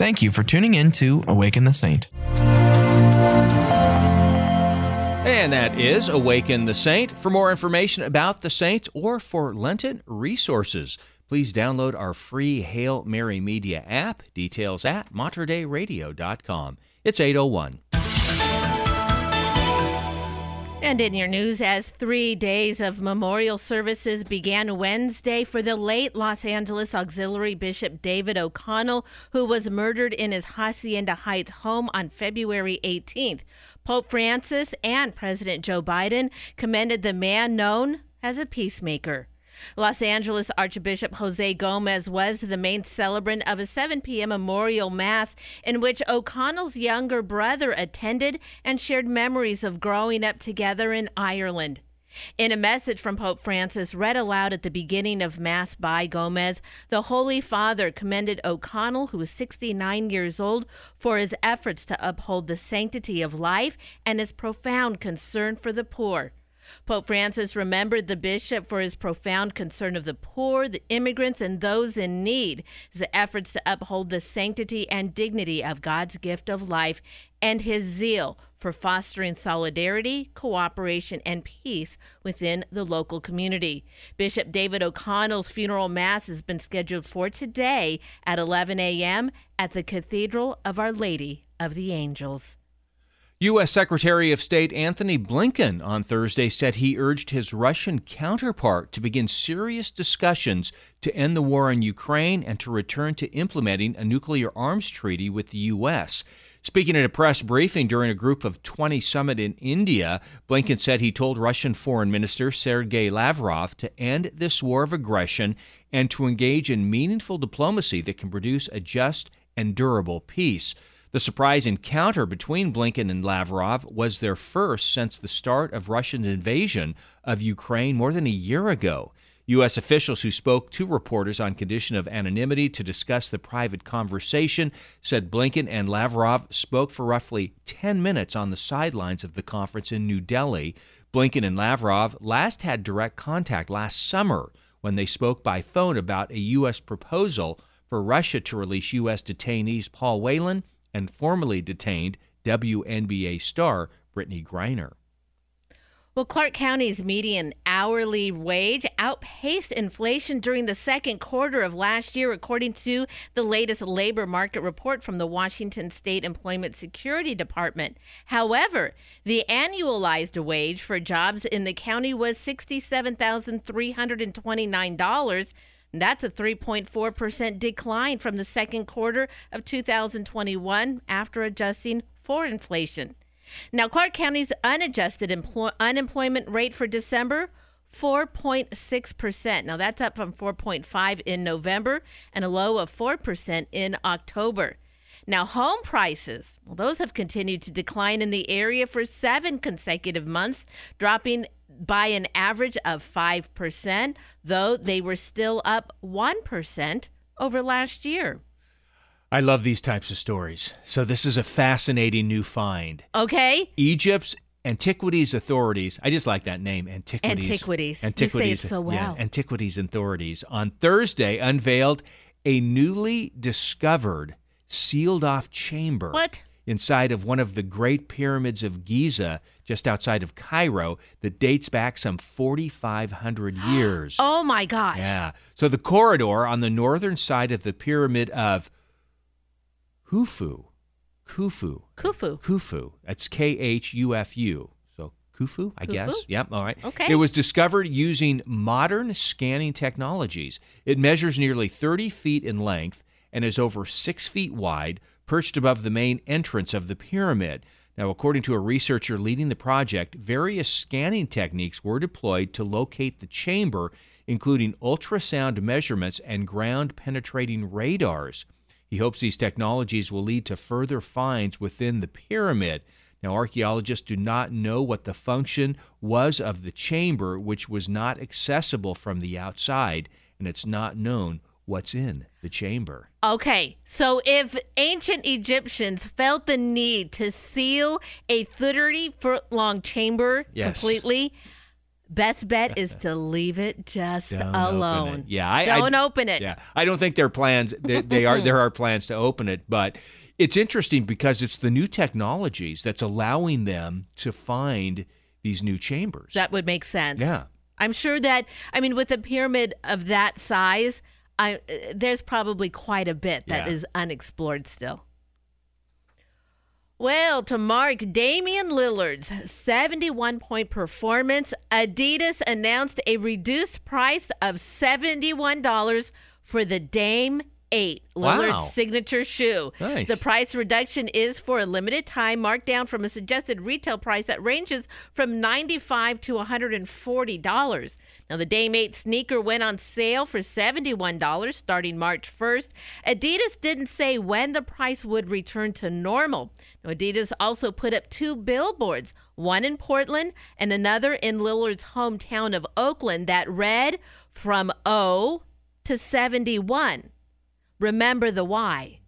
Thank you for tuning in to Awaken the Saint. And that is Awaken the Saint. For more information about the saints or for Lenten resources, please download our free Hail Mary Media app. Details at materdeiradio.com. It's 801. And in your news, as three days of memorial services began Wednesday for the late Los Angeles Auxiliary Bishop David O'Connell, who was murdered in his Hacienda Heights home on February 18th. Pope Francis and President Joe Biden commended the man known as a peacemaker. Los Angeles Archbishop Jose Gomez was the main celebrant of a 7 p.m. memorial mass in which O'Connell's younger brother attended and shared memories of growing up together in Ireland. In a message from Pope Francis read aloud at the beginning of Mass by Gomez, the Holy Father commended O'Connell, who was 69 years old, for his efforts to uphold the sanctity of life and his profound concern for the poor. Pope Francis remembered the bishop for his profound concern of the poor, the immigrants, and those in need, his efforts to uphold the sanctity and dignity of God's gift of life, and his zeal for fostering solidarity, cooperation, and peace within the local community. Bishop David O'Connell's funeral mass has been scheduled for today at 11 a.m. at the Cathedral of Our Lady of the Angels. U.S. Secretary of State Antony Blinken on Thursday said he urged his Russian counterpart to begin serious discussions to end the war in Ukraine and to return to implementing a nuclear arms treaty with the U.S. Speaking at a press briefing during a Group of 20 summit in India, Blinken said he told Russian Foreign Minister Sergei Lavrov to end this war of aggression and to engage in meaningful diplomacy that can produce a just and durable peace. The surprise encounter between Blinken and Lavrov was their first since the start of Russia's invasion of Ukraine more than a year ago. U.S. officials who spoke to reporters on condition of anonymity to discuss the private conversation said Blinken and Lavrov spoke for roughly 10 minutes on the sidelines of the conference in New Delhi. Blinken and Lavrov last had direct contact last summer when they spoke by phone about a U.S. proposal for Russia to release U.S. detainees Paul Whelan and formerly detained WNBA star Brittney Griner. Well, Clark County's median hourly wage outpaced inflation during the second quarter of last year, according to the latest labor market report from the Washington State Employment Security Department. However, the annualized wage for jobs in the county was $67,329. That's a 3.4% decline from the second quarter of 2021 after adjusting for inflation. Now, Clark County's unadjusted employ- unemployment rate for December 4.6%. Now, that's up from 4.5 in November and a low of 4% in October. Now, home prices, well, those have continued to decline in the area for seven consecutive months, dropping by an average of 5%, though they were still up 1% over last year. I love these types of stories. So, this is a fascinating new find. Okay. Egypt's Antiquities Authorities, I just like that name, Antiquities. Antiquities. Antiquities. You say it so well. Yeah, Antiquities Authorities on Thursday unveiled a newly discovered sealed off chamber. What? Inside of one of the great pyramids of Giza, just outside of Cairo, that dates back some 4,500 years. oh my gosh. Yeah. So the corridor on the northern side of the pyramid of Khufu, Khufu, Khufu, Khufu. That's K H U F U. So Khufu, I Khufu? guess. Yep. All right. Okay. It was discovered using modern scanning technologies. It measures nearly 30 feet in length and is over six feet wide, perched above the main entrance of the pyramid. Now, according to a researcher leading the project, various scanning techniques were deployed to locate the chamber, including ultrasound measurements and ground penetrating radars. He hopes these technologies will lead to further finds within the pyramid. Now, archaeologists do not know what the function was of the chamber, which was not accessible from the outside, and it's not known what's in the chamber. Okay, so if ancient Egyptians felt the need to seal a 30 foot long chamber Yes. completely, best bet is to leave it just Don't open it. alone. Yeah, I, don't I- open it. Yeah, I don't think there are plans. They, they are there are plans to open it, but it's interesting because it's the new technologies that's allowing them to find these new chambers. That would make sense. Yeah. I'm sure that I mean with a pyramid of that size, I there's probably quite a bit that is Yeah. unexplored still. Well, to mark Damian Lillard's 71 point performance, Adidas announced a reduced price of $71 for the Dame 8, Wow. Lillard's signature shoe. Nice. The price reduction is for a limited time, marked down from a suggested retail price that ranges from $95 to $140. Now, the 8 sneaker went on sale for $71 starting March 1st. Adidas didn't say when the price would return to normal. Now, Adidas also put up two billboards, one in Portland and another in Lillard's hometown of Oakland, that read from O to 71. Remember the why.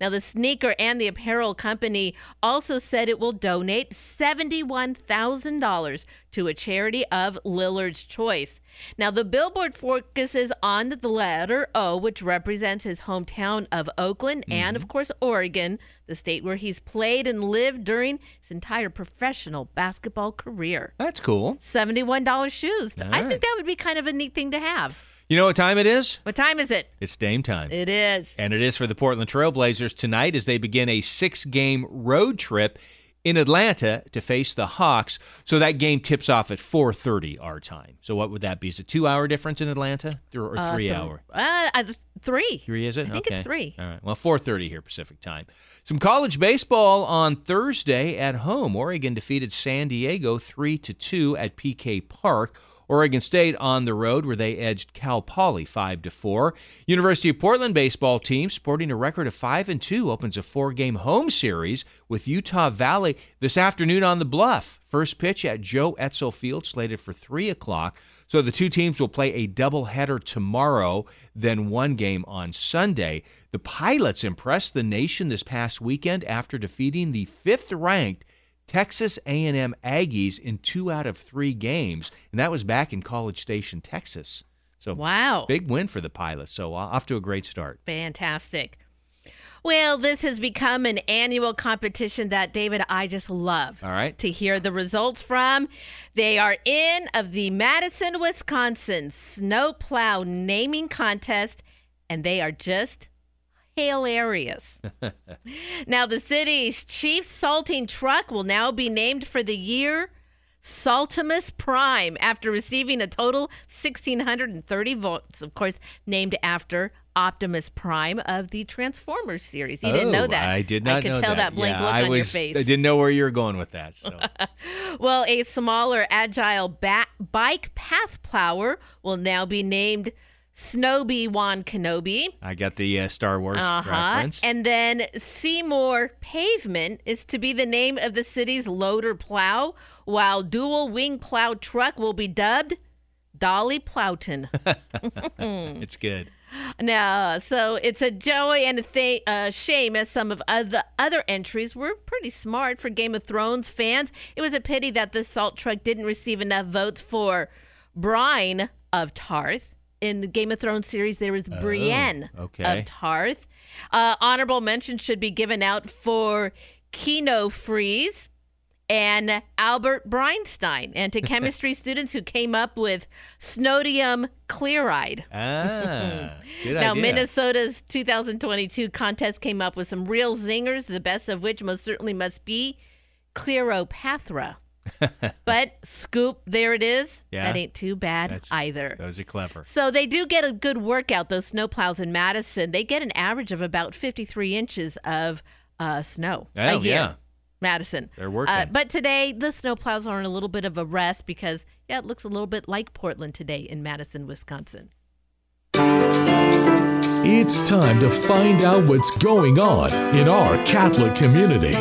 Now, the sneaker and the apparel company also said it will donate $71,000 to a charity of Lillard's choice. Now, the billboard focuses on the letter O, which represents his hometown of Oakland and, of mm-hmm. course, Oregon, the state where he's played and lived during his entire professional basketball career. That's cool. $71 shoes. All I right. think that would be kind of a neat thing to have. You know what time it is? What time is it? It's Dame time. It is. And it is for the Portland Trailblazers tonight as they begin a six game road trip in Atlanta to face the Hawks. So that game tips off at 4:30 our time. So what would that be? Is it two hour difference in Atlanta or, or Uh, three th- hour? Uh, three. Three is it? I think okay. it's three. All right. Well, 4:30 here Pacific time. Some college baseball on Thursday at home. Oregon defeated San Diego 3 to 2 at PK Park. Oregon State on the road where they edged Cal Poly 5 to 4. University of Portland baseball team sporting a record of 5 and 2 opens a four-game home series with Utah Valley this afternoon on the Bluff. First pitch at Joe Etzel Field slated for 3 o'clock. So the two teams will play a doubleheader tomorrow, then one game on Sunday. The Pilots impressed the nation this past weekend after defeating the fifth-ranked Texas A&M Aggies in two out of three games, and that was back in College Station, Texas. So wow, big win for the Pilots. So uh, off to a great start. Fantastic. Well, this has become an annual competition that David I just love. All right. To hear the results from. They are in of the Madison, Wisconsin snowplow naming contest and they are just hilarious. Now, the city's chief salting truck will now be named for the year Saltimus Prime after receiving a total 1,630 votes. Of course, named after Optimus Prime of the Transformers series. You didn't know Oh, that. I did not I could know tell that, blank yeah, look I on was, your face. I didn't know where you were going with that. So Well, a smaller, agile ba- bike path plower will now be named Snowby Wan Kenobi. I got the uh, Star Wars Uh-huh. reference. And then Seymour Pavement is to be the name of the city's loader plow, while dual wing plow truck will be dubbed Dolly Plowton. it's good. No, so it's a joy and a th- uh, shame as some of the other entries were pretty smart for Game of Thrones fans. It was a pity that the salt truck didn't receive enough votes for Brine of Tarth. In the Game of Thrones series, there was Brienne okay. of Tarth. Uh, honorable mention should be given out for Kino Freeze and Albert Breinstein, and to chemistry students who came up with Snodium Chloride. Ah, good now, idea. Minnesota's 2022 contest came up with some real zingers, the best of which most certainly must be Clearopathra. but scoop, there it is. Yeah. That ain't too bad That's- either. Those are clever. So they do get a good workout, those snowplows in Madison. They get an average of about 53 inches of uh, snow a Oh, year. yeah. Madison. They're working. Uh, but today, the snowplows are in a little bit of a rest because, yeah, it looks a little bit like Portland today in Madison, Wisconsin. It's time to find out what's going on in our Catholic community.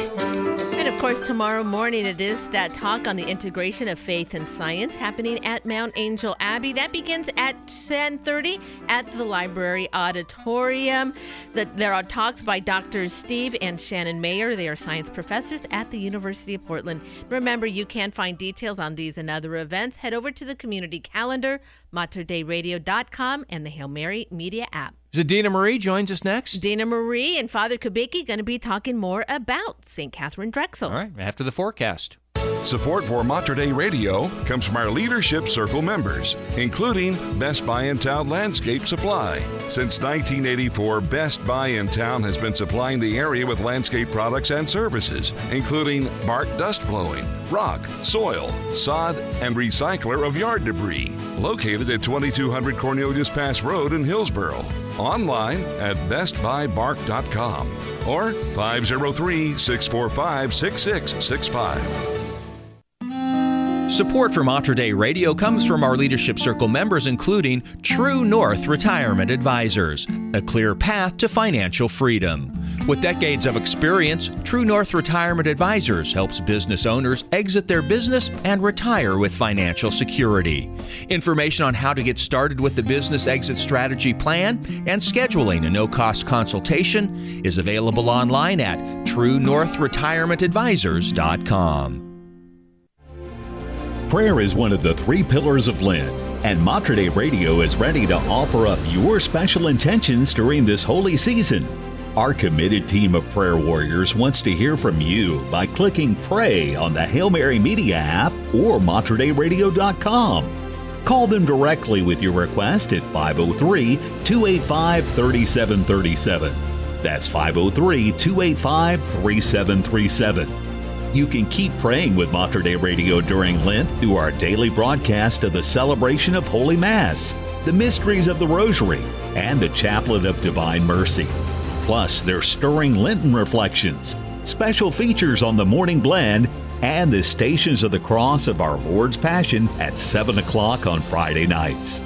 And of course, tomorrow morning it is that talk on the integration of faith and science happening at Mount Angel Abbey. That begins at 10:30 at the library auditorium. The, there are talks by Drs. Steve and Shannon Mayer. They are science professors at the University of Portland. Remember, you can find details on these and other events. Head over to the community calendar, materdeiradio.com, and the Hail Mary Media app. So Dina Marie joins us next. Dina Marie and Father Kubicki going to be talking more about St. Catherine Drexel. All right, after the forecast. Support for Mater Dei Radio comes from our Leadership Circle members, including Best Buy in Town Landscape Supply. Since 1984, Best Buy in Town has been supplying the area with landscape products and services, including bark dust blowing, rock, soil, sod, and recycler of yard debris. Located at 2200 Cornelius Pass Road in Hillsboro. Online at bestbuybark.com or 503 645 6665. Support for Mater Dei Radio comes from our Leadership Circle members, including True North Retirement Advisors, a clear path to financial freedom. With decades of experience, True North Retirement Advisors helps business owners exit their business and retire with financial security. Information on how to get started with the business exit strategy plan and scheduling a no cost consultation is available online at truenorthretirementadvisors.com. Prayer is one of the three pillars of Lent, and Mater Dei Radio is ready to offer up your special intentions during this holy season. Our committed team of prayer warriors wants to hear from you by clicking Pray on the Hail Mary Media app or materdeiradio.com. Call them directly with your request at 503 285 3737. That's 503 285 3737. You can keep praying with Mater Dei Radio during Lent through our daily broadcast of the celebration of Holy Mass, the mysteries of the Rosary, and the Chaplet of Divine Mercy. Plus, their stirring Lenten reflections, special features on the morning blend, and the Stations of the Cross of Our Lord's Passion at 7 o'clock on Friday nights.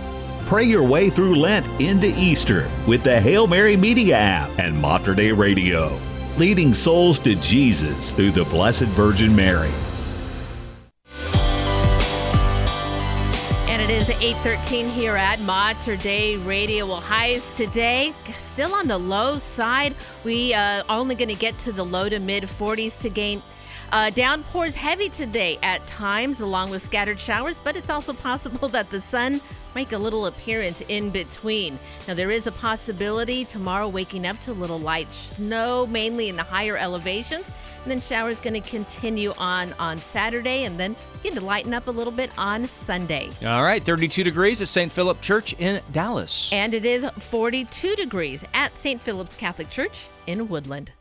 Pray your way through Lent into Easter with the Hail Mary Media app and Mater Dei Radio leading souls to Jesus through the Blessed Virgin Mary. Is 8:13 here at Mater Dei Radio. Well, highs today still on the low side. We uh, only going to get to the low to mid 40s today. Uh, downpours heavy today at times, along with scattered showers, but it's also possible that the sun make a little appearance in between. Now, there is a possibility tomorrow waking up to a little light snow, mainly in the higher elevations. And then showers going to continue on on Saturday and then begin to lighten up a little bit on Sunday. All right, 32 degrees at St. Philip Church in Dallas. And it is 42 degrees at St. Philip's Catholic Church in Woodland.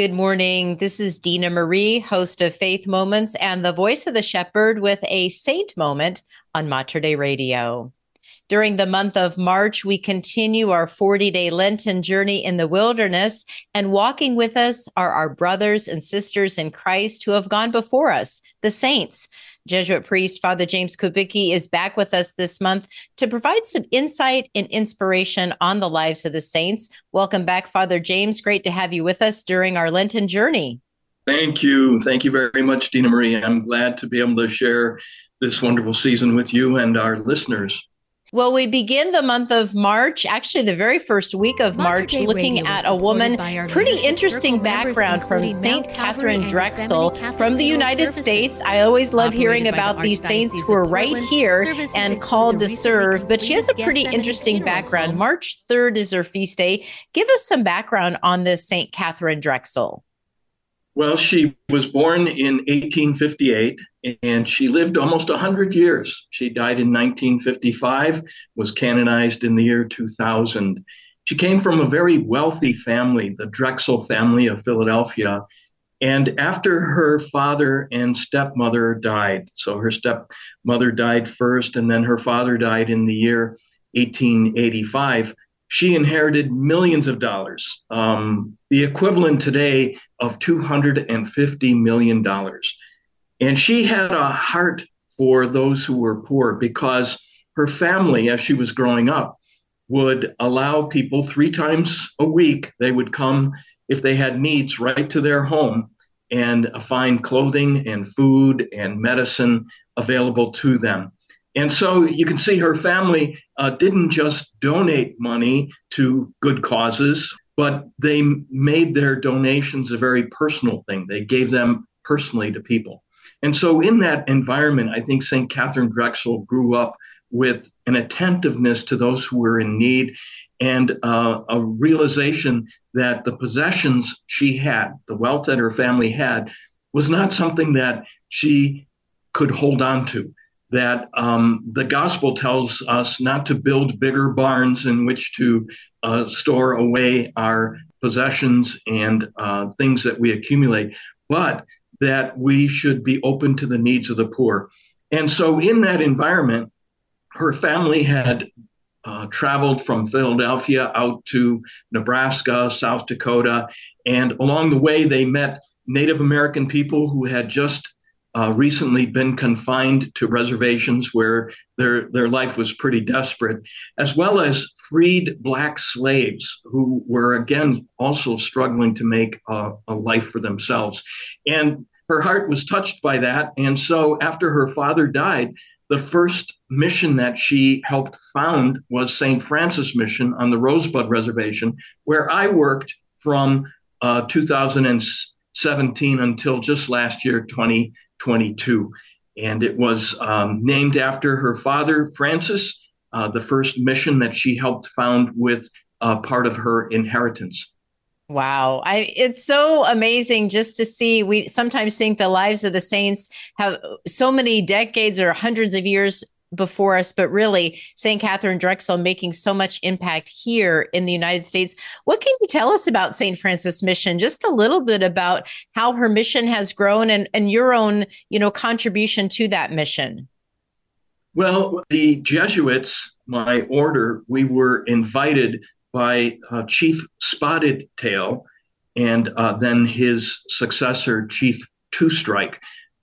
Good morning. This is Dina Marie, host of Faith Moments and the voice of the shepherd with a saint moment on Mater Dei Radio. During the month of March, we continue our 40 day Lenten journey in the wilderness, and walking with us are our brothers and sisters in Christ who have gone before us, the saints. Jesuit priest Father James Kubicki is back with us this month to provide some insight and inspiration on the lives of the saints. Welcome back, Father James. Great to have you with us during our Lenten journey. Thank you. Thank you very much, Dina Marie. I'm glad to be able to share this wonderful season with you and our listeners. Well, we begin the month of March, actually the very first week of March, looking at a woman, pretty interesting background from St. Catherine Drexel from the United States. I always love hearing about these saints who are right here and called to serve, but she has a pretty interesting background. March 3rd is her feast day. Give us some background on this St. Catherine Drexel. Well, she was born in 1858 and she lived almost 100 years. She died in 1955, was canonized in the year 2000. She came from a very wealthy family, the Drexel family of Philadelphia. And after her father and stepmother died, so her stepmother died first, and then her father died in the year 1885, she inherited millions of dollars, um, the equivalent today of $250 million. And she had a heart for those who were poor because her family, as she was growing up, would allow people three times a week, they would come if they had needs right to their home and find clothing and food and medicine available to them. And so you can see her family uh, didn't just donate money to good causes, but they made their donations a very personal thing. They gave them personally to people. And so, in that environment, I think St. Catherine Drexel grew up with an attentiveness to those who were in need and uh, a realization that the possessions she had, the wealth that her family had, was not something that she could hold on to. That um, the gospel tells us not to build bigger barns in which to uh, store away our possessions and uh, things that we accumulate, but that we should be open to the needs of the poor. And so, in that environment, her family had uh, traveled from Philadelphia out to Nebraska, South Dakota, and along the way, they met Native American people who had just uh, recently been confined to reservations where their, their life was pretty desperate, as well as freed black slaves who were, again, also struggling to make a, a life for themselves. And her heart was touched by that. And so after her father died, the first mission that she helped found was St. Francis Mission on the Rosebud Reservation, where I worked from uh, 2017 until just last year, 2022. And it was um, named after her father, Francis, uh, the first mission that she helped found with uh, part of her inheritance. Wow. I it's so amazing just to see we sometimes think the lives of the saints have so many decades or hundreds of years before us, but really St. Catherine Drexel making so much impact here in the United States. What can you tell us about St. Francis Mission? Just a little bit about how her mission has grown and, and your own, you know, contribution to that mission. Well, the Jesuits, my order, we were invited by uh, Chief Spotted Tail and uh, then his successor, Chief Two Strike.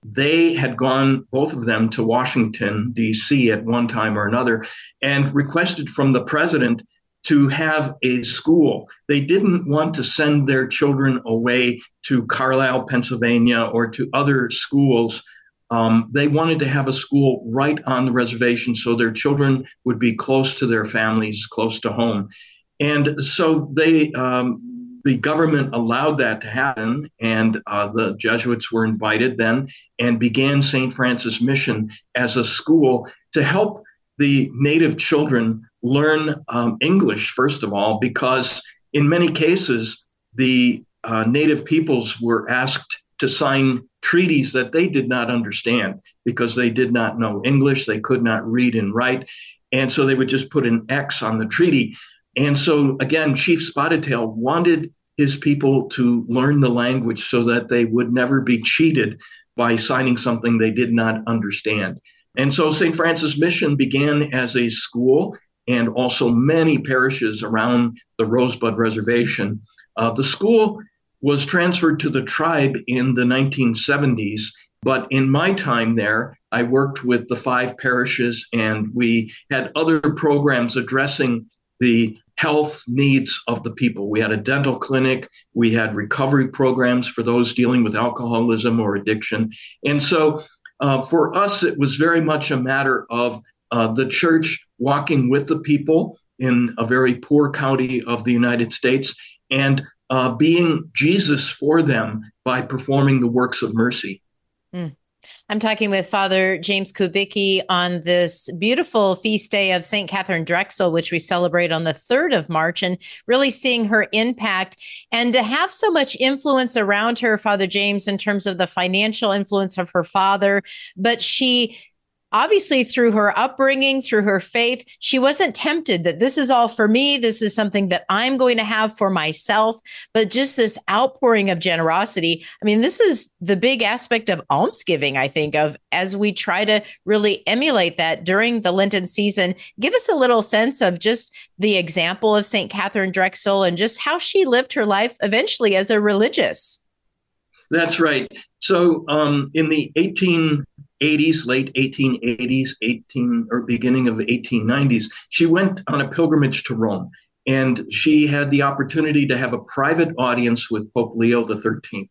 They had gone, both of them, to Washington, D.C. at one time or another and requested from the president to have a school. They didn't want to send their children away to Carlisle, Pennsylvania, or to other schools. Um, they wanted to have a school right on the reservation so their children would be close to their families, close to home. And so they, um, the government allowed that to happen, and uh, the Jesuits were invited then and began St. Francis Mission as a school to help the native children learn um, English, first of all, because in many cases, the uh, native peoples were asked to sign treaties that they did not understand because they did not know English, they could not read and write. And so they would just put an X on the treaty. And so, again, Chief Spotted Tail wanted his people to learn the language so that they would never be cheated by signing something they did not understand. And so, St. Francis Mission began as a school and also many parishes around the Rosebud Reservation. Uh, the school was transferred to the tribe in the 1970s. But in my time there, I worked with the five parishes and we had other programs addressing the health needs of the people. We had a dental clinic, we had recovery programs for those dealing with alcoholism or addiction. And so uh, for us, it was very much a matter of uh, the church walking with the people in a very poor county of the United States and uh, being Jesus for them by performing the works of mercy. Mm. I'm talking with Father James Kubicki on this beautiful feast day of St. Catherine Drexel, which we celebrate on the 3rd of March, and really seeing her impact and to have so much influence around her, Father James, in terms of the financial influence of her father. But she obviously through her upbringing through her faith she wasn't tempted that this is all for me this is something that i'm going to have for myself but just this outpouring of generosity. I mean this is the big aspect of almsgiving i think of as we try to really emulate that during the lenten season. Give us a little sense of just the example of st Catherine drexel and just how she lived her life eventually as a religious. That's right. So um, in the 18 80s, late 1880s, 18 or beginning of the 1890s, she went on a pilgrimage to Rome. And she had the opportunity to have a private audience with Pope Leo XIII.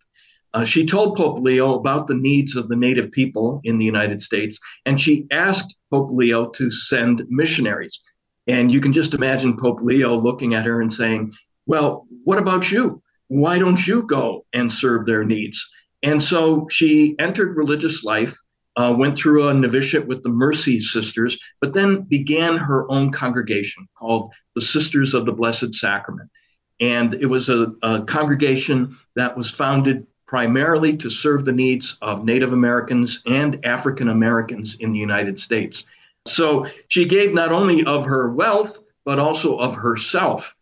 Uh, she told Pope Leo about the needs of the native people in the United States, and she asked Pope Leo to send missionaries. And you can just imagine Pope Leo looking at her and saying, Well, what about you? Why don't you go and serve their needs? And so she entered religious life uh, went through a novitiate with the Mercy Sisters, but then began her own congregation called the Sisters of the Blessed Sacrament. And it was a, a congregation that was founded primarily to serve the needs of Native Americans and African Americans in the United States. So she gave not only of her wealth, but also of herself.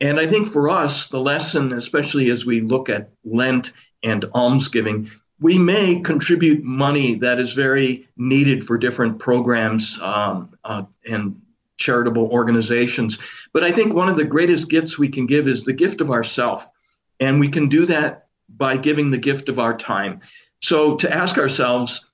And I think for us, the lesson, especially as we look at Lent and almsgiving, we may contribute money that is very needed for different programs um, uh, and charitable organizations. But I think one of the greatest gifts we can give is the gift of ourself. And we can do that by giving the gift of our time. So to ask ourselves,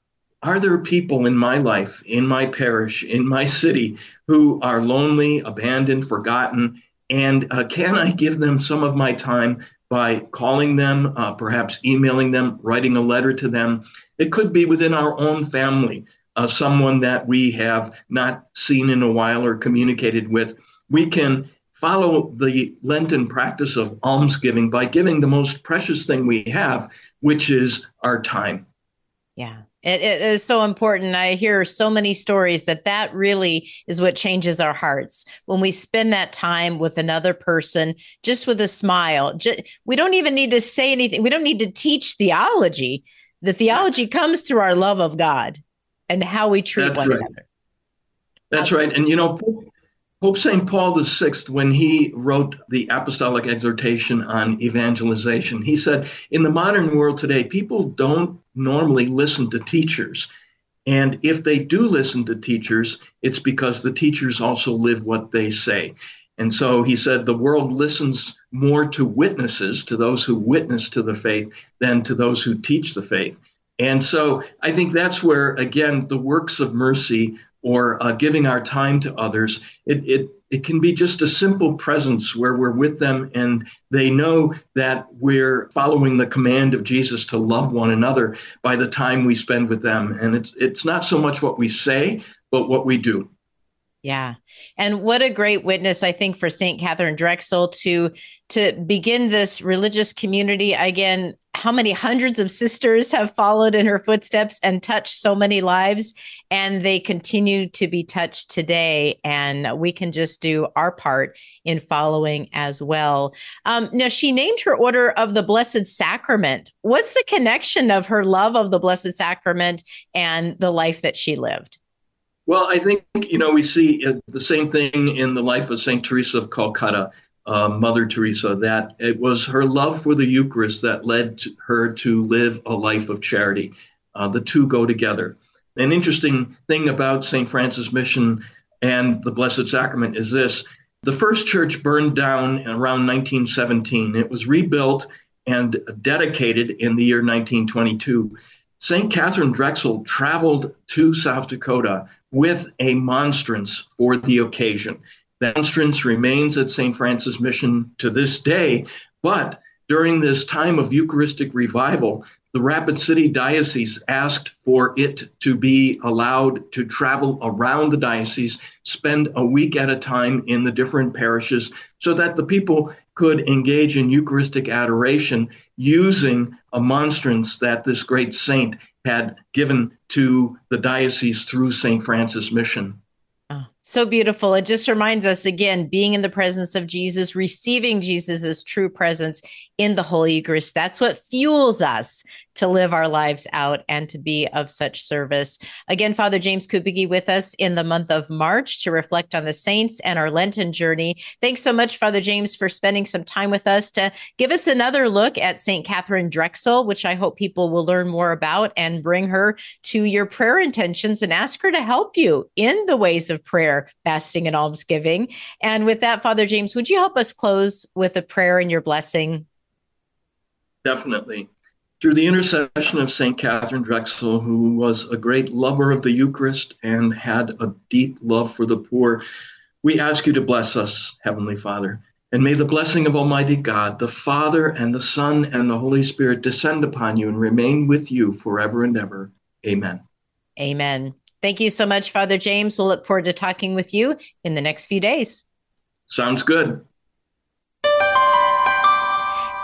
are there people in my life, in my parish, in my city who are lonely, abandoned, forgotten? And uh, can I give them some of my time by calling them, uh, perhaps emailing them, writing a letter to them. It could be within our own family, uh, someone that we have not seen in a while or communicated with. We can follow the Lenten practice of almsgiving by giving the most precious thing we have, which is our time. Yeah. It, it is so important. I hear so many stories that that really is what changes our hearts when we spend that time with another person, just with a smile. Just, we don't even need to say anything. We don't need to teach theology. The theology comes through our love of God and how we treat That's one right. another. That's Absolutely. right. And you know, Pope, St. Paul VI, when he wrote the apostolic exhortation on evangelization, he said, in the modern world today, people don't normally listen to teachers. And if they do listen to teachers, it's because the teachers also live what they say. And so he said the world listens more to witnesses, to those who witness to the faith, than to those who teach the faith. And so I think that's where, again, the works of mercy or uh, giving our time to others, it, it, it can be just a simple presence where we're with them and they know that we're following the command of Jesus to love one another by the time we spend with them. And it's, it's not so much what we say, but what we do. Yeah. And what a great witness I think for St. Catherine Drexel to to begin this religious community again how many hundreds of sisters have followed in her footsteps and touched so many lives and they continue to be touched today and we can just do our part in following as well um, now she named her order of the blessed sacrament what's the connection of her love of the blessed sacrament and the life that she lived Well, I think, you know, we see uh, the same thing in the life of St. Teresa of Calcutta, uh, Mother Teresa, that it was her love for the Eucharist that led to her to live a life of charity. Uh, the two go together. An interesting thing about St. Francis Mission and the Blessed Sacrament is this the first church burned down around 1917. It was rebuilt and dedicated in the year 1922. St. Catherine Drexel traveled to South Dakota with a monstrance for the occasion. The monstrance remains at St. Francis Mission to this day, but during this time of Eucharistic revival, the Rapid City Diocese asked for it to be allowed to travel around the diocese, spend a week at a time in the different parishes, so that the people could engage in Eucharistic adoration using a monstrance that this great saint had given to the diocese through St. Francis Mission. Ah, so beautiful. It just reminds us again being in the presence of Jesus, receiving Jesus' true presence in the Holy Eucharist. That's what fuels us to live our lives out and to be of such service. Again, Father James Kubicki with us in the month of March to reflect on the saints and our Lenten journey. Thanks so much, Father James, for spending some time with us to give us another look at St. Catherine Drexel, which I hope people will learn more about and bring her to your prayer intentions and ask her to help you in the ways of prayer fasting, and almsgiving. And with that, Father James, would you help us close with a prayer and your blessing? Definitely. through the intercession of St. Catherine Drexel, who was a great lover of the Eucharist and had a deep love for the poor, we ask you to bless us, Heavenly Father. And may the blessing of Almighty God, the Father and the Son and the Holy Spirit descend upon you and remain with you forever and ever. Amen. Amen. Thank you so much, Father James. We'll look forward to talking with you in the next few days. Sounds good.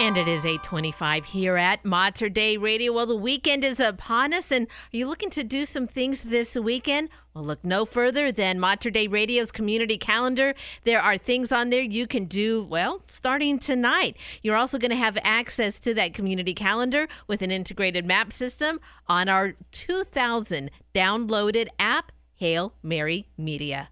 And it is 825 here at Mater Dei Radio. Well, the weekend is upon us, and are you looking to do some things this weekend? Well, look no further than Mater Dei Radio's community calendar. There are things on there you can do, well, starting tonight. You're also going to have access to that community calendar with an integrated map system on our 2000 downloaded app, Hail Mary Media.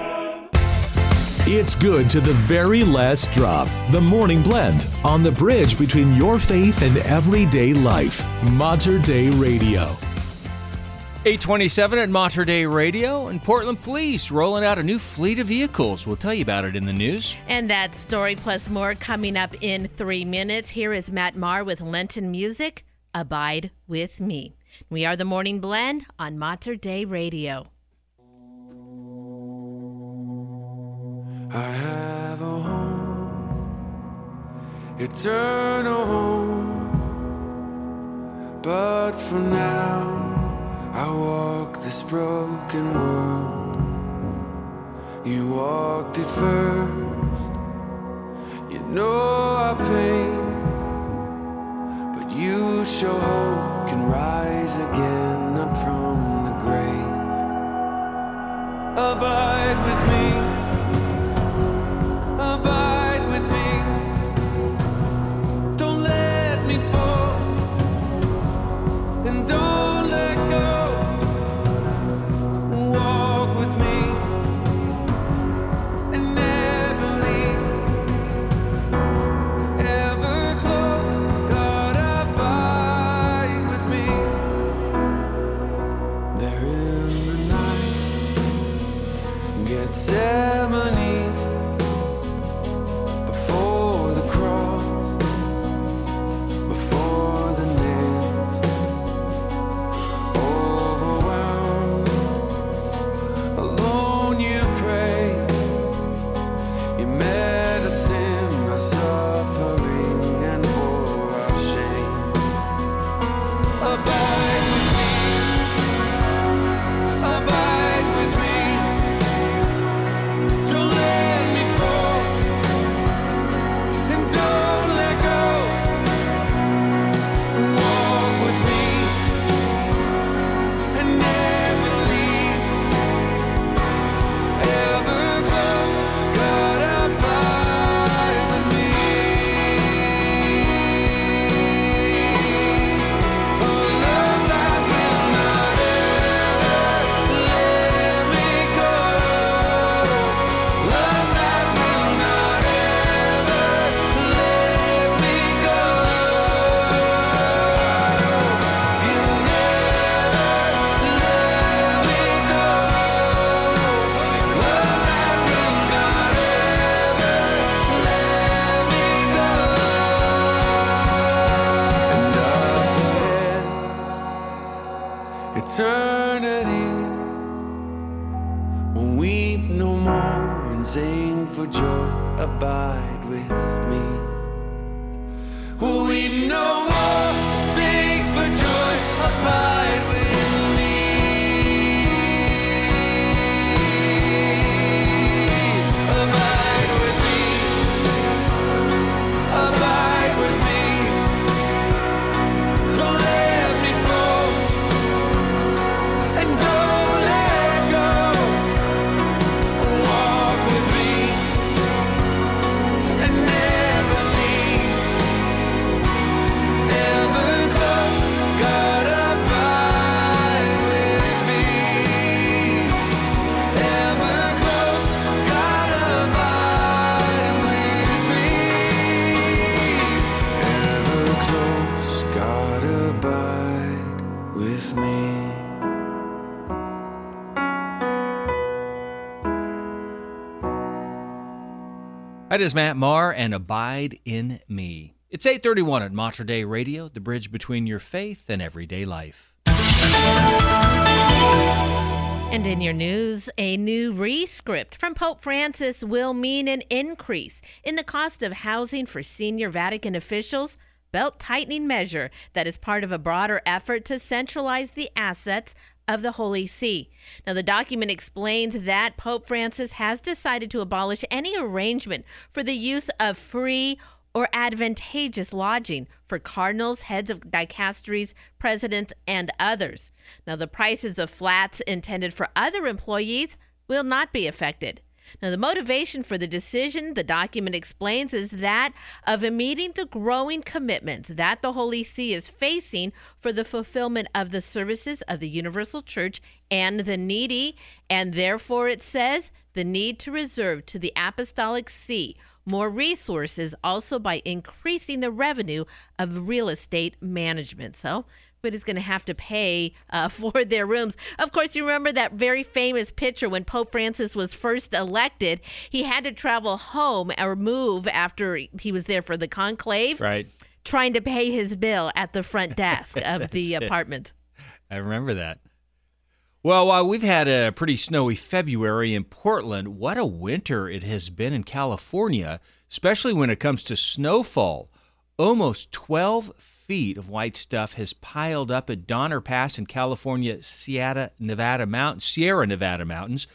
It's good to the very last drop. The Morning Blend on the bridge between your faith and everyday life. Mater Dei Radio. 827 at Mater Dei Radio and Portland Police rolling out a new fleet of vehicles. We'll tell you about it in the news. And that story plus more coming up in three minutes. Here is Matt Maher with Lenten music. Abide with me. We are the Morning Blend on Mater Dei Radio. I have a home, eternal home. But for now, I walk this broken world. You walked it first, you know our pain. But you show hope can rise again up from the grave. Abide with me. Abide Is Matt Maher and Abide in Me. It's 831 at Mater Dei Radio, the bridge between your faith and everyday life. And in your news, a new rescript from Pope Francis will mean an increase in the cost of housing for senior Vatican officials, belt tightening measure that is part of a broader effort to centralize the assets of the Holy See. Now, the document explains that Pope Francis has decided to abolish any arrangement for the use of free or advantageous lodging for cardinals, heads of dicasteries, presidents, and others. Now, the prices of flats intended for other employees will not be affected. Now, the motivation for the decision, the document explains, is that of meeting the growing commitments that the Holy See is facing for the fulfillment of the services of the Universal Church and the needy, and therefore it says the need to reserve to the Apostolic See more resources also by increasing the revenue of real estate management. So, everybody's going to have to pay uh, for their rooms. Of course, you remember that very famous picture when Pope Francis was first elected. He had to travel home or move after he was there for the conclave, Right. trying to pay his bill at the front desk of the it. apartment. I remember that. Well, while we've had a pretty snowy February in Portland, what a winter it has been in California, especially when it comes to snowfall. Almost 12 feet of white stuff has piled up at Donner Pass in California, Sierra Nevada Mountains, Sierra Nevada Mountains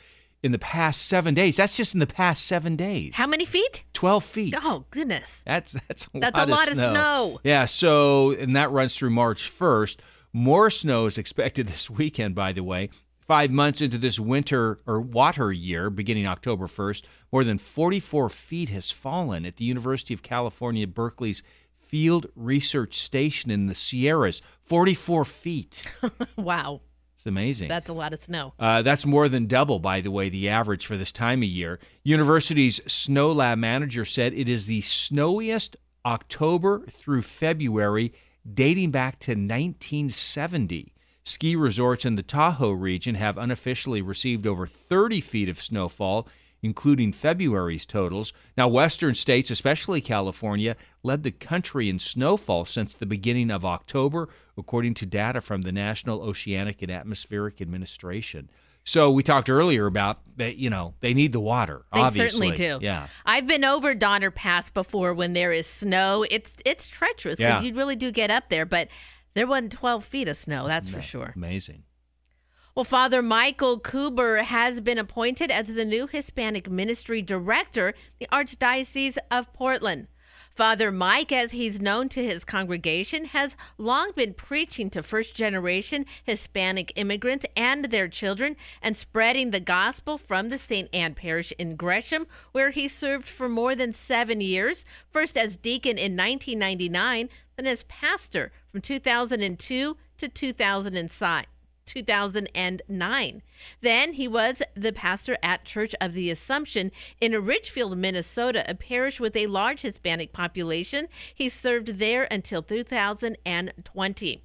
in the past seven days. That's just in the past seven days. How many feet? 12 feet. Oh, goodness. That's that's a That's lot a lot of of snow. snow. Yeah, so and that runs through March 1st. More snow is expected this weekend, by the way. Five months into this winter or water year, beginning October 1st, more than 44 feet has fallen at the University of California, Berkeley's Field Research Station in the Sierras. 44 feet. wow. It's amazing. That's a lot of snow. Uh, that's more than double, by the way, the average for this time of year. University's snow lab manager said it is the snowiest October through February dating back to 1970. Ski resorts in the Tahoe region have unofficially received over 30 feet of snowfall, including February's totals. Now, western states, especially California, led the country in snowfall since the beginning of October, according to data from the National Oceanic and Atmospheric Administration. So we talked earlier about that, you know, they need the water. They obviously. certainly do. Yeah. I've been over Donner Pass before when there is snow. It's it's treacherous because Yeah. you really do get up there, but there wasn't 12 feet of snow, that's for sure. Amazing. Well, Father Michael Kueber has been appointed as the new Hispanic Ministry Director, the Archdiocese of Portland. Father Mike, as he's known to his congregation, has long been preaching to first generation Hispanic immigrants and their children and spreading the gospel from the St. Anne Parish in Gresham, where he served for more than seven years, first as deacon in 1999, then as pastor from 2002 to 2005. 2009. Then he was the pastor at Church of the Assumption in Ridgefield, Minnesota, a parish with a large Hispanic population. He served there until 2020.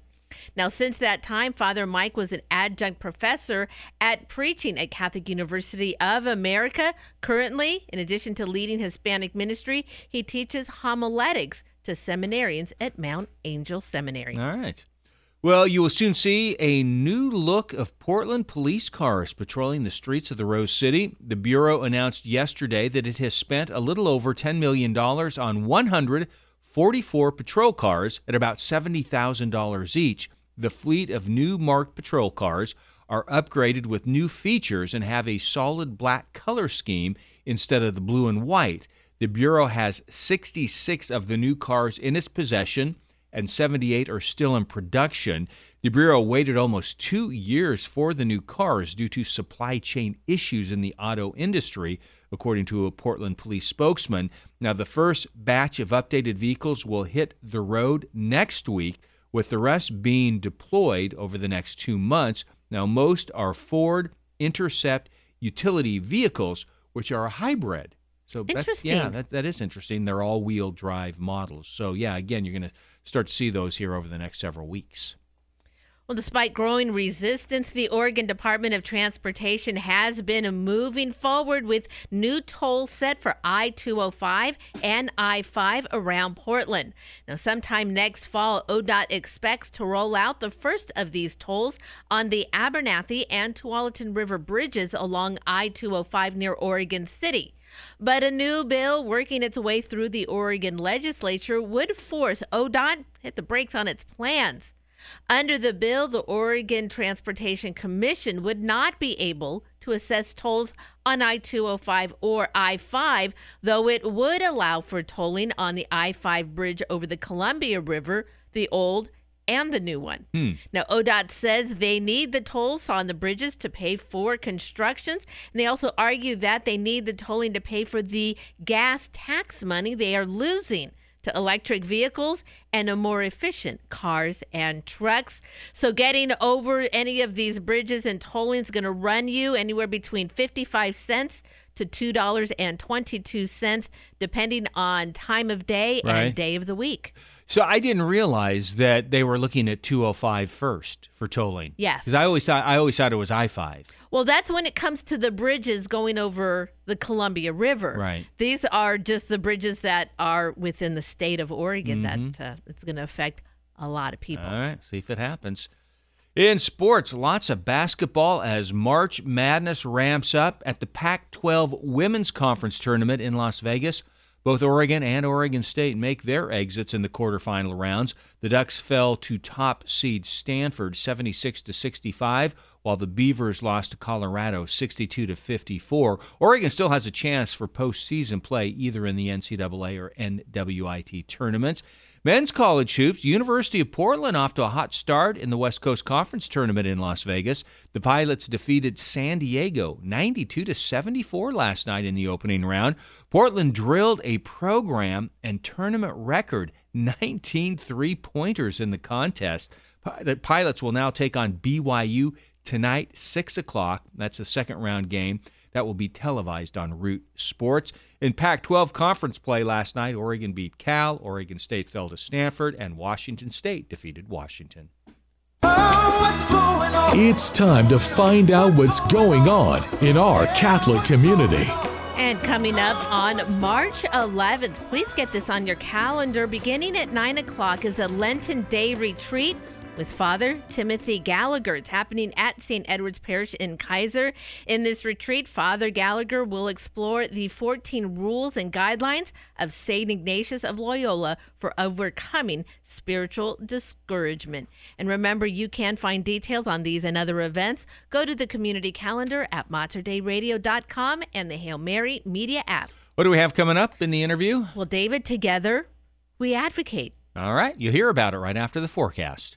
Now, since that time, Father Mike was an adjunct professor at preaching at Catholic University of America. Currently, in addition to leading Hispanic ministry, he teaches homiletics to seminarians at Mount Angel Seminary. All right. Well, you will soon see a new look of Portland police cars patrolling the streets of the Rose City. The Bureau announced yesterday that it has spent a little over $10 million on 144 patrol cars at about $70,000 each. The fleet of new marked patrol cars are upgraded with new features and have a solid black color scheme instead of the blue and white. The Bureau has 66 of the new cars in its possession and 78 are still in production. The Bureau waited almost two years for the new cars due to supply chain issues in the auto industry, according to a Portland police spokesman. Now, the first batch of updated vehicles will hit the road next week, with the rest being deployed over the next two months. Now, most are Ford Intercept utility vehicles, which are a hybrid. So that's yeah, that, that is interesting. They're all wheel drive models. So yeah, again, you're going to start to see those here over the next several weeks. Well, despite growing resistance, the Oregon Department of Transportation has been moving forward with new tolls set for I 205 and I 5 around Portland. Now, sometime next fall, ODOT expects to roll out the first of these tolls on the Abernethy and Tualatin River bridges along I 205 near Oregon City. But a new bill working its way through the Oregon legislature would force ODOT to hit the brakes on its plans. Under the bill, the Oregon Transportation Commission would not be able to assess tolls on I 205 or I 5, though it would allow for tolling on the I 5 bridge over the Columbia River, the old and the new one. Hmm. Now, ODOT says they need the tolls on the bridges to pay for constructions. And they also argue that they need the tolling to pay for the gas tax money they are losing to electric vehicles and a more efficient cars and trucks. So getting over any of these bridges and tolling is going to run you anywhere between 55 cents to $2.22 depending on time of day Right. and day of the week. So I didn't realize that they were looking at 205 first for tolling. Yes. Because I always thought I always thought it was I 5. Well, that's when it comes to the bridges going over the Columbia River. Right. These are just the bridges that are within the state of Oregon Mhm. that uh, it's going to affect a lot of people. All right, see if it happens. In sports, lots of basketball as March Madness ramps up at the Pac 12 Women's Conference Tournament in Las Vegas. Both Oregon and Oregon State make their exits in the quarterfinal rounds. The Ducks fell to top seed Stanford 76 to 65, while the Beavers lost to Colorado 62 to 54. Oregon still has a chance for postseason play either in the NCAA or NWIT tournaments. Men's college hoops, University of Portland off to a hot start in the West Coast Conference tournament in Las Vegas. The Pilots defeated San Diego 92 to 74 last night in the opening round. Portland drilled a program and tournament record 19 three-pointers in the contest. The Pilots will now take on BYU tonight, 6 o'clock. That's the second round game. That will be televised on Root Sports. In Pac 12 conference play last night, Oregon beat Cal, Oregon State fell to Stanford, and Washington State defeated Washington. It's time to find out what's going on in our Catholic community. And coming up on March 11th, please get this on your calendar. Beginning at 9 o'clock is a Lenten Day retreat with Father Timothy Gallagher. It's happening at St. Edward's Parish in Keizer. In this retreat, Father Gallagher will explore the 14 rules and guidelines of St. Ignatius of Loyola for overcoming spiritual discouragement. And remember, you can find details on these and other events. Go to the community calendar at materdeiradio.com and the Hail Mary Media app. What do we have coming up in the interview? Well, David, together we advocate. All right, you'll hear about it right after the forecast.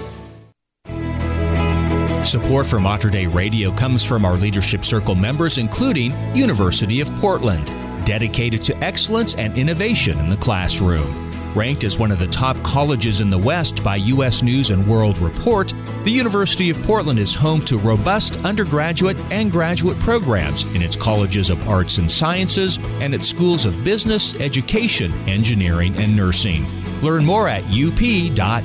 Support for Mater Dei Radio comes from our Leadership Circle members, including University of Portland, dedicated to excellence and innovation in the classroom. Ranked as one of the top colleges in the West by U.S. News and World Report, the University of Portland is home to robust undergraduate and graduate programs in its colleges of arts and sciences and its schools of business, education, engineering, and nursing. Learn more at up.edu.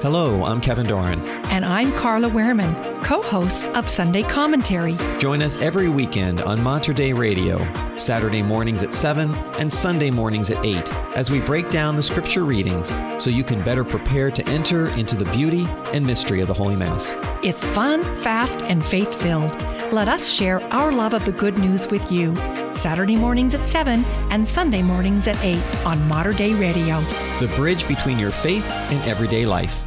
Hello, I'm Kevin Doran. And I'm Carla Wehrman, co host of Sunday Commentary. Join us every weekend on Mater Dei Radio, Saturday mornings at 7 and Sunday mornings at 8, as we break down the scripture readings so you can better prepare to enter into the beauty and mystery of the Holy Mass. It's fun, fast, and faith filled. Let us share our love of the good news with you. Saturday mornings at 7 and Sunday mornings at 8 on Mater Dei Radio. The bridge between your faith and everyday life.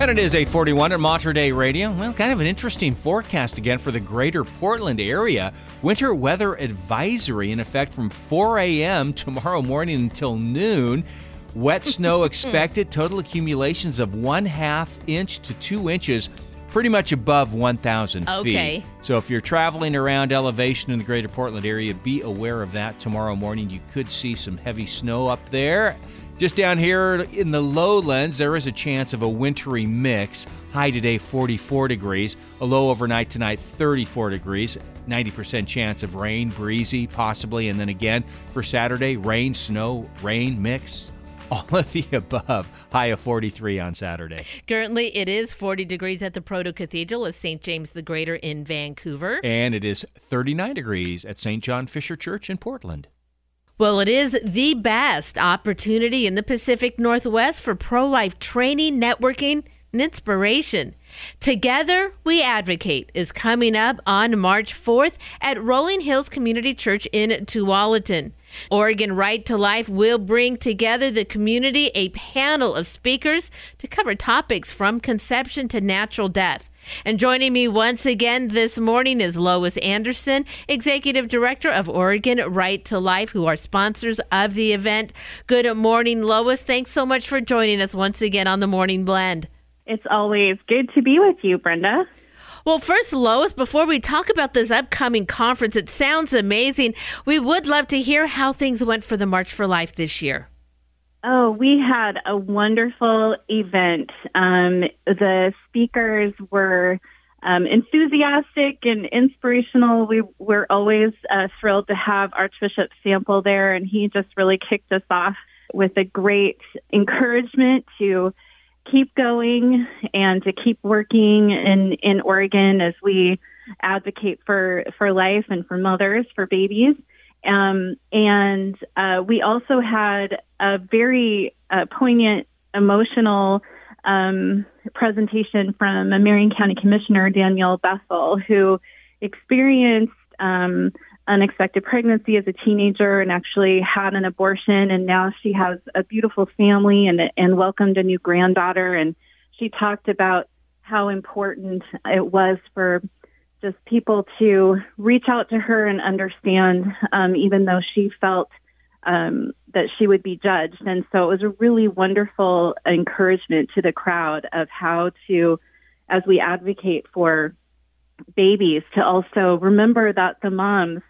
And it is 841 at Mater Dei Radio. Well, kind of an interesting forecast again for the greater Portland area. Winter weather advisory in effect from 4 a.m. tomorrow morning until noon. Wet snow expected. Total accumulations of one half inch to two inches, pretty much above 1,000 feet. Okay. So if you're traveling around elevation in the greater Portland area, be aware of that tomorrow morning. You could see some heavy snow up there. Just down here in the lowlands, there is a chance of a wintry mix. High today, 44 degrees. A low overnight tonight, 34 degrees. 90% chance of rain, breezy, possibly. And then again for Saturday, rain, snow, rain mix. All of the above. High of 43 on Saturday. Currently, it is 40 degrees at the Proto Cathedral of St. James the Greater in Vancouver. And it is 39 degrees at St. John Fisher Church in Portland. Well, it is the best opportunity in the Pacific Northwest for pro life training, networking, and inspiration. Together We Advocate is coming up on March 4th at Rolling Hills Community Church in Tualatin. Oregon Right to Life will bring together the community a panel of speakers to cover topics from conception to natural death. And joining me once again this morning is Lois Anderson, Executive Director of Oregon Right to Life, who are sponsors of the event. Good morning, Lois. Thanks so much for joining us once again on the Morning Blend. It's always good to be with you, Brenda. Well, first, Lois, before we talk about this upcoming conference, it sounds amazing. We would love to hear how things went for the March for Life this year. Oh, we had a wonderful event. Um, the speakers were um, enthusiastic and inspirational. We were always uh, thrilled to have Archbishop Sample there, and he just really kicked us off with a great encouragement to keep going and to keep working in, in Oregon as we advocate for, for life and for mothers, for babies. Um, and uh, we also had a very uh, poignant, emotional um, presentation from a Marion County Commissioner, Danielle Bethel, who experienced um, unexpected pregnancy as a teenager and actually had an abortion. And now she has a beautiful family and, and welcomed a new granddaughter. And she talked about how important it was for just people to reach out to her and understand, um, even though she felt um, that she would be judged. And so it was a really wonderful encouragement to the crowd of how to, as we advocate for babies, to also remember that the moms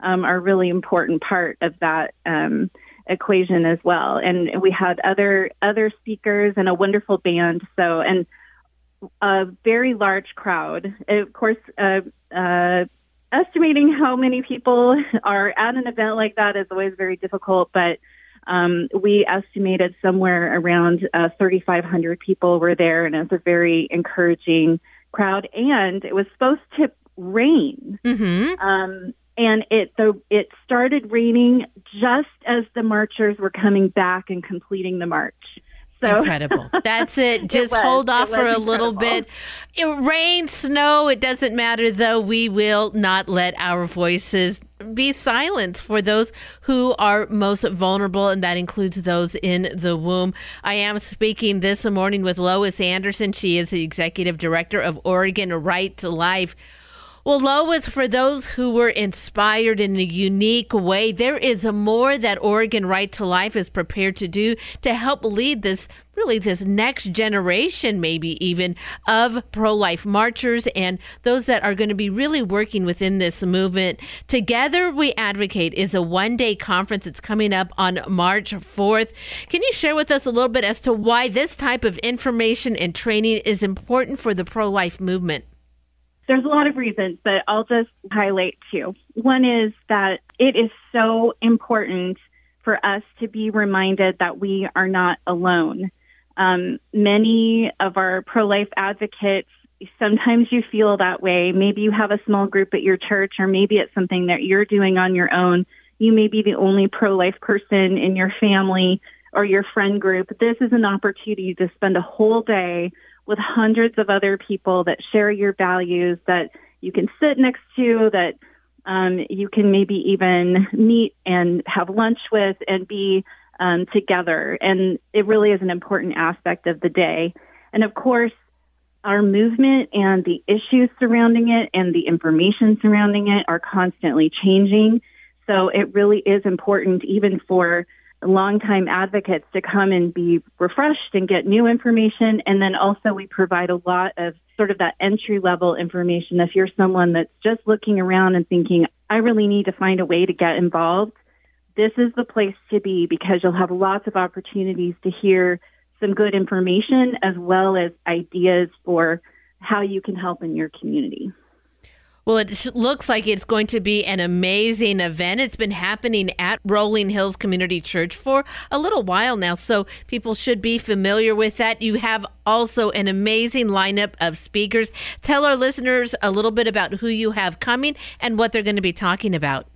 um, are a really important part of that um, equation as well. And we had other other speakers and a wonderful band. So and a very large crowd. Of course, uh, uh, estimating how many people are at an event like that is always very difficult, but um, we estimated somewhere around uh, 3,500 people were there, and it was a very encouraging crowd. And it was supposed to rain. Mm-hmm. Um, and it the it started raining just as the marchers were coming back and completing the march. So Incredible. That's it. Just was. hold off for a little bit. It rain, snow, it doesn't matter though. We will not let our voices be silenced for those who are most vulnerable, and that includes those in the womb. I am speaking this morning with Lois Anderson. She is the executive director of Oregon Right to Life. Well, Lois, for those who were inspired in a unique way, there is more that Oregon Right to Life is prepared to do to help lead this, really, this next generation, maybe even, of pro life marchers and those that are going to be really working within this movement. Together We Advocate is a one day conference. It's coming up on March 4th. Can you share with us a little bit as to why this type of information and training is important for the pro life movement? There's a lot of reasons, but I'll just highlight two. One is that it is so important for us to be reminded that we are not alone. Um, many of our pro-life advocates, sometimes you feel that way. Maybe you have a small group at your church, or maybe it's something that you're doing on your own. You may be the only pro-life person in your family or your friend group. This is an opportunity to spend a whole day with hundreds of other people that share your values, that you can sit next to, that um, you can maybe even meet and have lunch with and be um, together. And it really is an important aspect of the day. And of course, our movement and the issues surrounding it and the information surrounding it are constantly changing. So it really is important even for longtime advocates to come and be refreshed and get new information. And then also we provide a lot of sort of that entry level information. If you're someone that's just looking around and thinking, I really need to find a way to get involved, this is the place to be because you'll have lots of opportunities to hear some good information as well as ideas for how you can help in your community. Well, it looks like it's going to be an amazing event. It's been happening at Rolling Hills Community Church for a little while now, so people should be familiar with that. You have also an amazing lineup of speakers. Tell our listeners a little bit about who you have coming and what they're going to be talking about.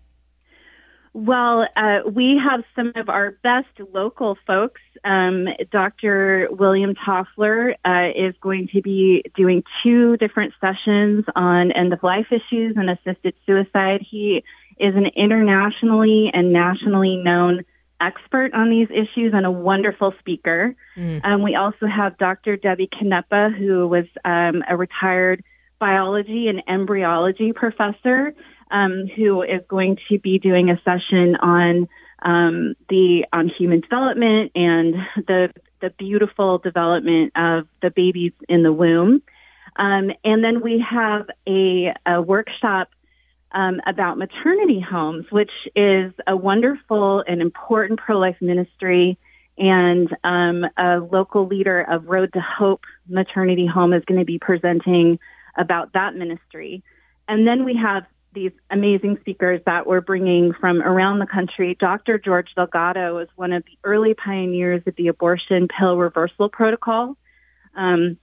Well, uh, we have some of our best local folks. Um, Dr. William Toffler uh, is going to be doing two different sessions on end-of-life issues and assisted suicide. He is an internationally and nationally known expert on these issues and a wonderful speaker. Mm. Um, we also have Dr. Debbie Canepa, who was um, a retired biology and embryology professor um, who is going to be doing a session on um, the on human development and the the beautiful development of the babies in the womb. Um, and then we have a, a workshop um, about maternity homes, which is a wonderful and important pro-life ministry. And um, a local leader of Road to Hope Maternity Home is going to be presenting about that ministry. And then we have these amazing speakers that we're bringing from around the country. Dr. George Delgado is one of the early pioneers of the abortion pill reversal protocol. Um,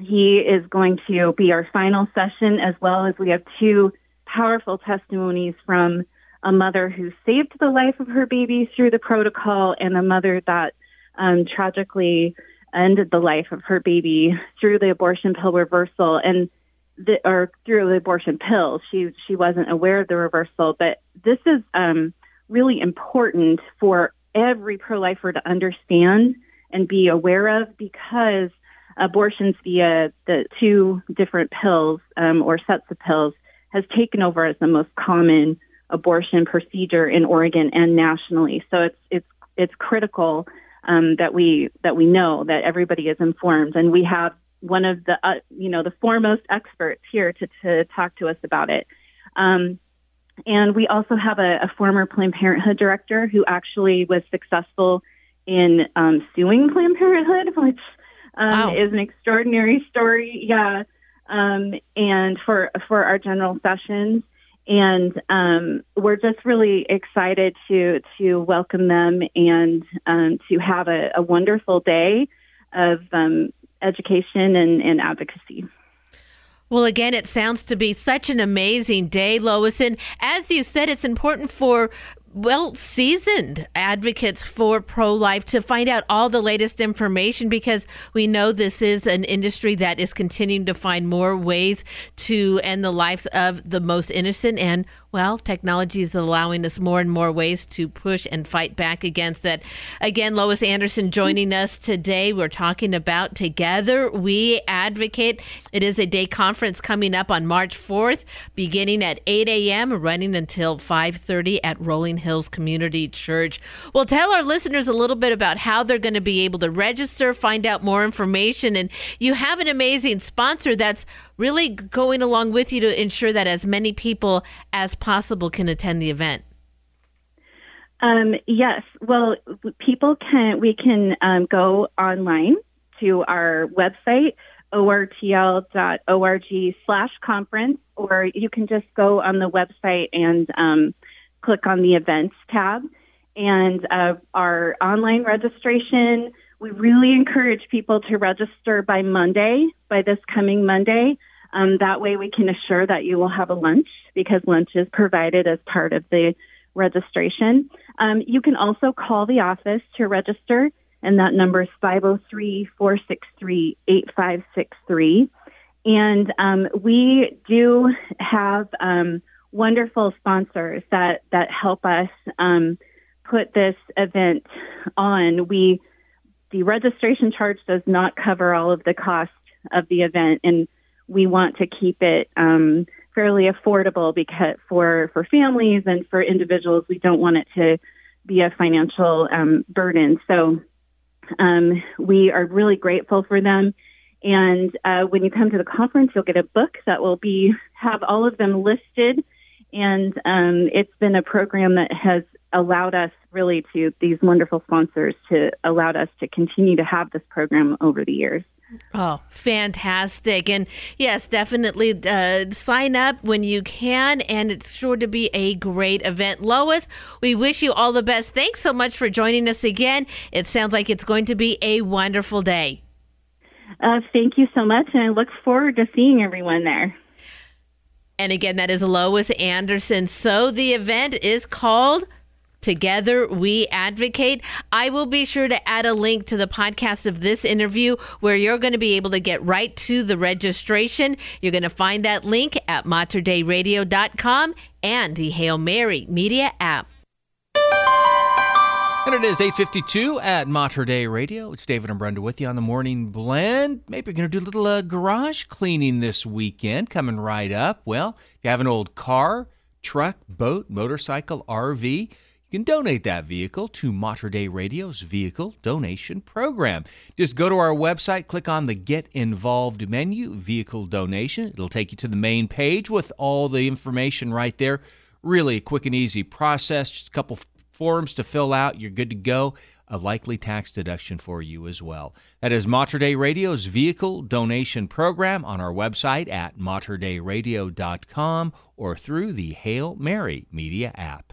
he is going to be our final session as well as we have two powerful testimonies from a mother who saved the life of her baby through the protocol and a mother that um, tragically ended the life of her baby through the abortion pill reversal. And the, or through the abortion pill. She she wasn't aware of the reversal, but this is um, really important for every pro-lifer to understand and be aware of because abortions via the two different pills um, or sets of pills has taken over as the most common abortion procedure in Oregon and nationally. So it's it's it's critical um, that we that we know that everybody is informed, and we have one of the uh, you know the foremost experts here to, to talk to us about it. Um, and we also have a, a, former Planned Parenthood director who actually was successful in um, suing Planned Parenthood, which um, Wow. is an extraordinary story. Yeah, um, and for for our general sessions, and um, we're just really excited to to welcome them and um, to have a, a wonderful day of um, education and, and advocacy. Well, again, it sounds to be such an amazing day, Lois. And as you said, it's important for well seasoned advocates for pro life to find out all the latest information because we know this is an industry that is continuing to find more ways to end the lives of the most innocent and well technology is allowing us more and more ways to push and fight back against that again lois anderson joining us today. We're talking about together we advocate. It is a day conference coming up on march 4th beginning at 8 a.m running until 5.30 at rolling hills community church. We'll tell our listeners a little bit about how they're going to be able to register find out more information and you have an amazing sponsor that's really going along with you to ensure that as many people as possible can attend the event Um, yes. Well, people can, we can um, go online to our website, ortl.org slash conference, or you can just go on the website and um, click on the events tab. And uh, our online registration, we really encourage people to register by Monday, by this coming Monday. Um, that way we can assure that you will have a lunch because lunch is provided as part of the registration. Um, you can also call the office to register, and that number is 503-463-8563. And um, we do have um, wonderful sponsors that, that help us um, put this event on. We the registration charge does not cover all of the cost of the event, and we want to keep it um, fairly affordable because for for families and for individuals, we don't want it to be a financial um, burden. So um, we are really grateful for them. And uh, when you come to the conference, you'll get a book that will be have all of them listed. And um, it's been a program that has allowed us really to these wonderful sponsors to allowed us to continue to have this program over the years. Oh, fantastic. And yes, definitely uh, sign up when you can. And it's sure to be a great event. Lois, we wish you all the best. Thanks so much for joining us again. It sounds like it's going to be a wonderful day. Uh, thank you so much, and I look forward to seeing everyone there. And again, that is Lois Anderson. So the event is called Together We Advocate. I will be sure to add a link to the podcast of this interview where you're going to be able to get right to the registration. You're going to find that link at materdeiradio.com and the Hail Mary Media app. And it is 8.52 at Mater Dei Radio. It's David and Brenda with you on the Morning Blend. Maybe you're going to do a little uh, garage cleaning this weekend coming right up. Well, if you have an old car, truck, boat, motorcycle, RV, you can donate that vehicle to Mater Dei Radio's Vehicle Donation Program. Just go to our website, click on the Get Involved menu, Vehicle Donation. It'll take you to the main page with all the information right there. Really quick and easy process, just a couple forms to fill out. You're good to go. A likely tax deduction for you as well. That is Mater Dei Radio's Vehicle Donation Program on our website at materdeiradio.com or through the Hail Mary Media app.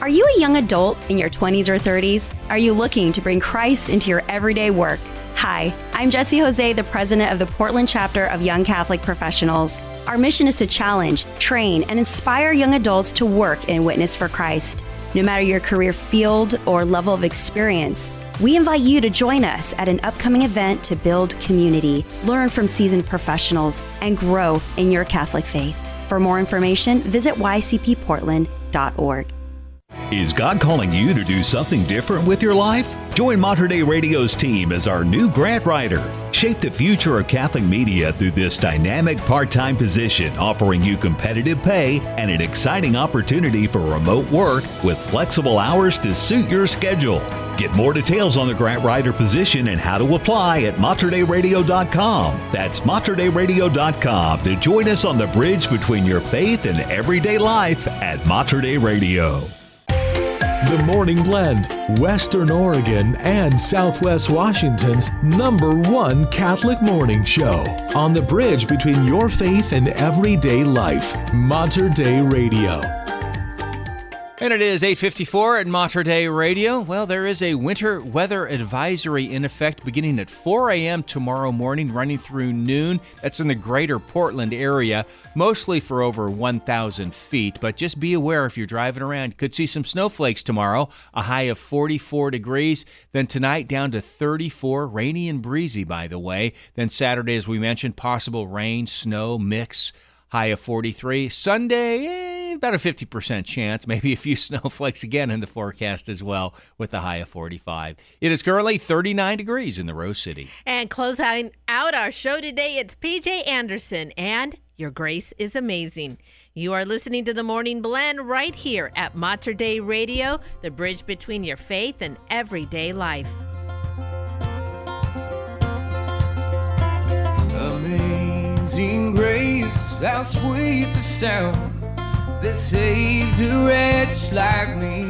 Are you a young adult in your 20s or 30s? Are you looking to bring Christ into your everyday work? Hi, I'm Jesse Jose, the president of the Portland chapter of Young Catholic Professionals. Our mission is to challenge, train, and inspire young adults to work and witness for Christ. No matter your career field or level of experience, we invite you to join us at an upcoming event to build community, learn from seasoned professionals, and grow in your Catholic faith. For more information, visit ycpportland.org. Is God calling you to do something different with your life? Join Mater Dei Radio's team as our new grant writer. Shape the future of Catholic media through this dynamic part time position, offering you competitive pay and an exciting opportunity for remote work with flexible hours to suit your schedule. Get more details on the grant writer position and how to apply at materDeiRadio.com. That's materDeiRadio.com to join us on the bridge between your faith and everyday life at Mater Dei Radio. The Morning Blend, Western Oregon and Southwest Washington's number one Catholic morning show. On the bridge between your faith and everyday life. Mater Dei Radio. And it is 8:54 at Mater Dei Radio. Well, there is a winter weather advisory in effect beginning at 4 a.m. tomorrow morning, running through noon. That's in the greater Portland area, mostly for over 1,000 feet. But just be aware if you're driving around, could see some snowflakes tomorrow. A high of 44 degrees. Then tonight down to 34, rainy and breezy, by the way. Then Saturday, as we mentioned, possible rain, snow mix high of 43. Sunday, eh, about a 50% chance, maybe a few snowflakes again in the forecast as well, with a high of 45. It is currently 39 degrees in the Rose City. And closing out our show today, it's PJ Anderson and Your Grace is Amazing. You are listening to the Morning Blend right here at Mater Dei Radio, the bridge between your faith and everyday life. Amazing grace, how sweet the sound that saved a wretch like me.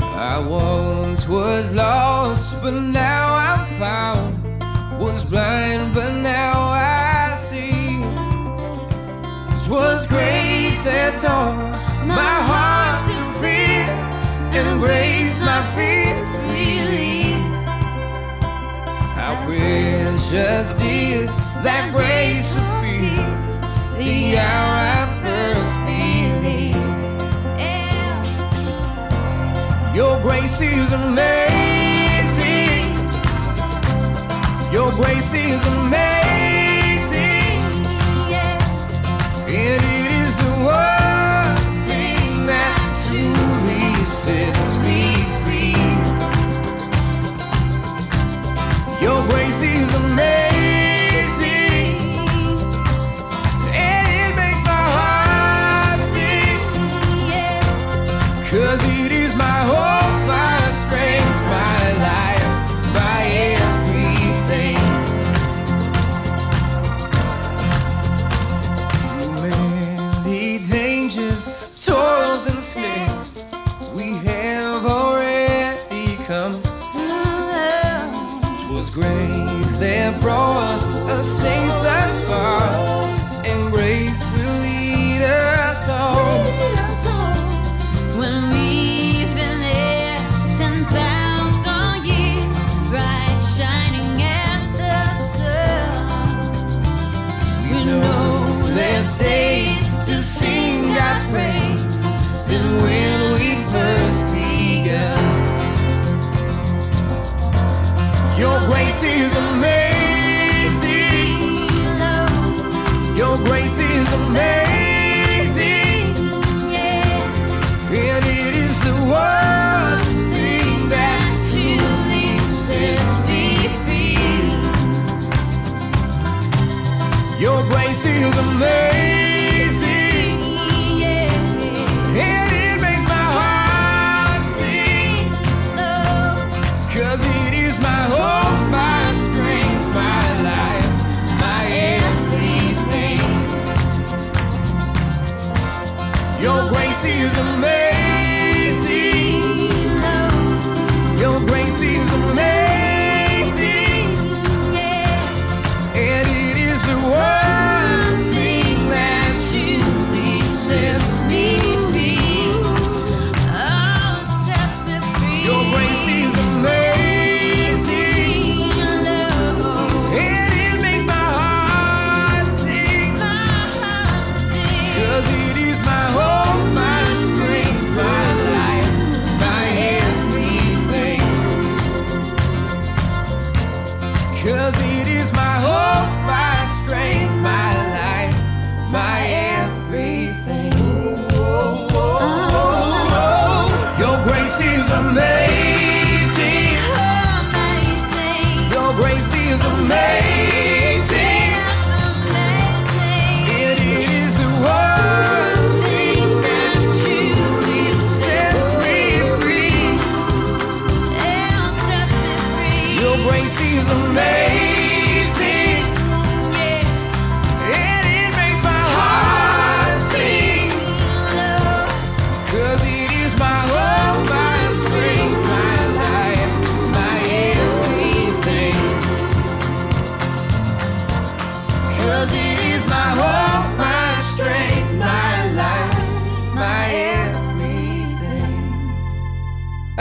I once was lost, but now I'm found. Was blind, but now I see. This was grace that taught my heart to fear, and grace my to believe. How precious did that grace appear the hour I first believed. Your grace is amazing. Your grace is amazing. And it is the one thing that truly sets me free. Your grace Cause is amazing. Your grace is amazing. And it is the one thing that truly sets me free. Your grace is amazing.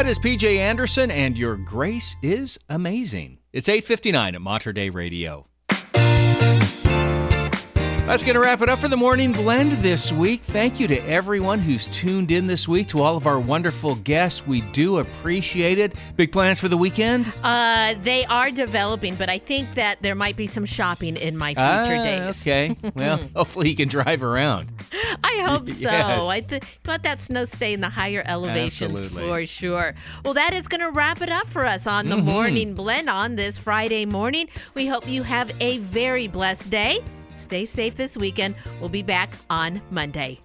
That is PJ Anderson, and your grace is amazing. It's 8:59 at Mater Dei Radio. That's going to wrap it up for the morning blend this week. Thank you to everyone who's tuned in this week, to all of our wonderful guests. We do appreciate it. Big plans for the weekend? Uh, they are developing, but I think that there might be some shopping in my future Ah, days. Okay. Well, hopefully you can drive around. I hope so. Yes. I th- let that snow stay in the higher elevations Absolutely. for sure. Well, that is going to wrap it up for us on the Mhm. morning blend on this Friday morning. We hope you have a very blessed day. Stay safe this weekend. We'll be back on Monday.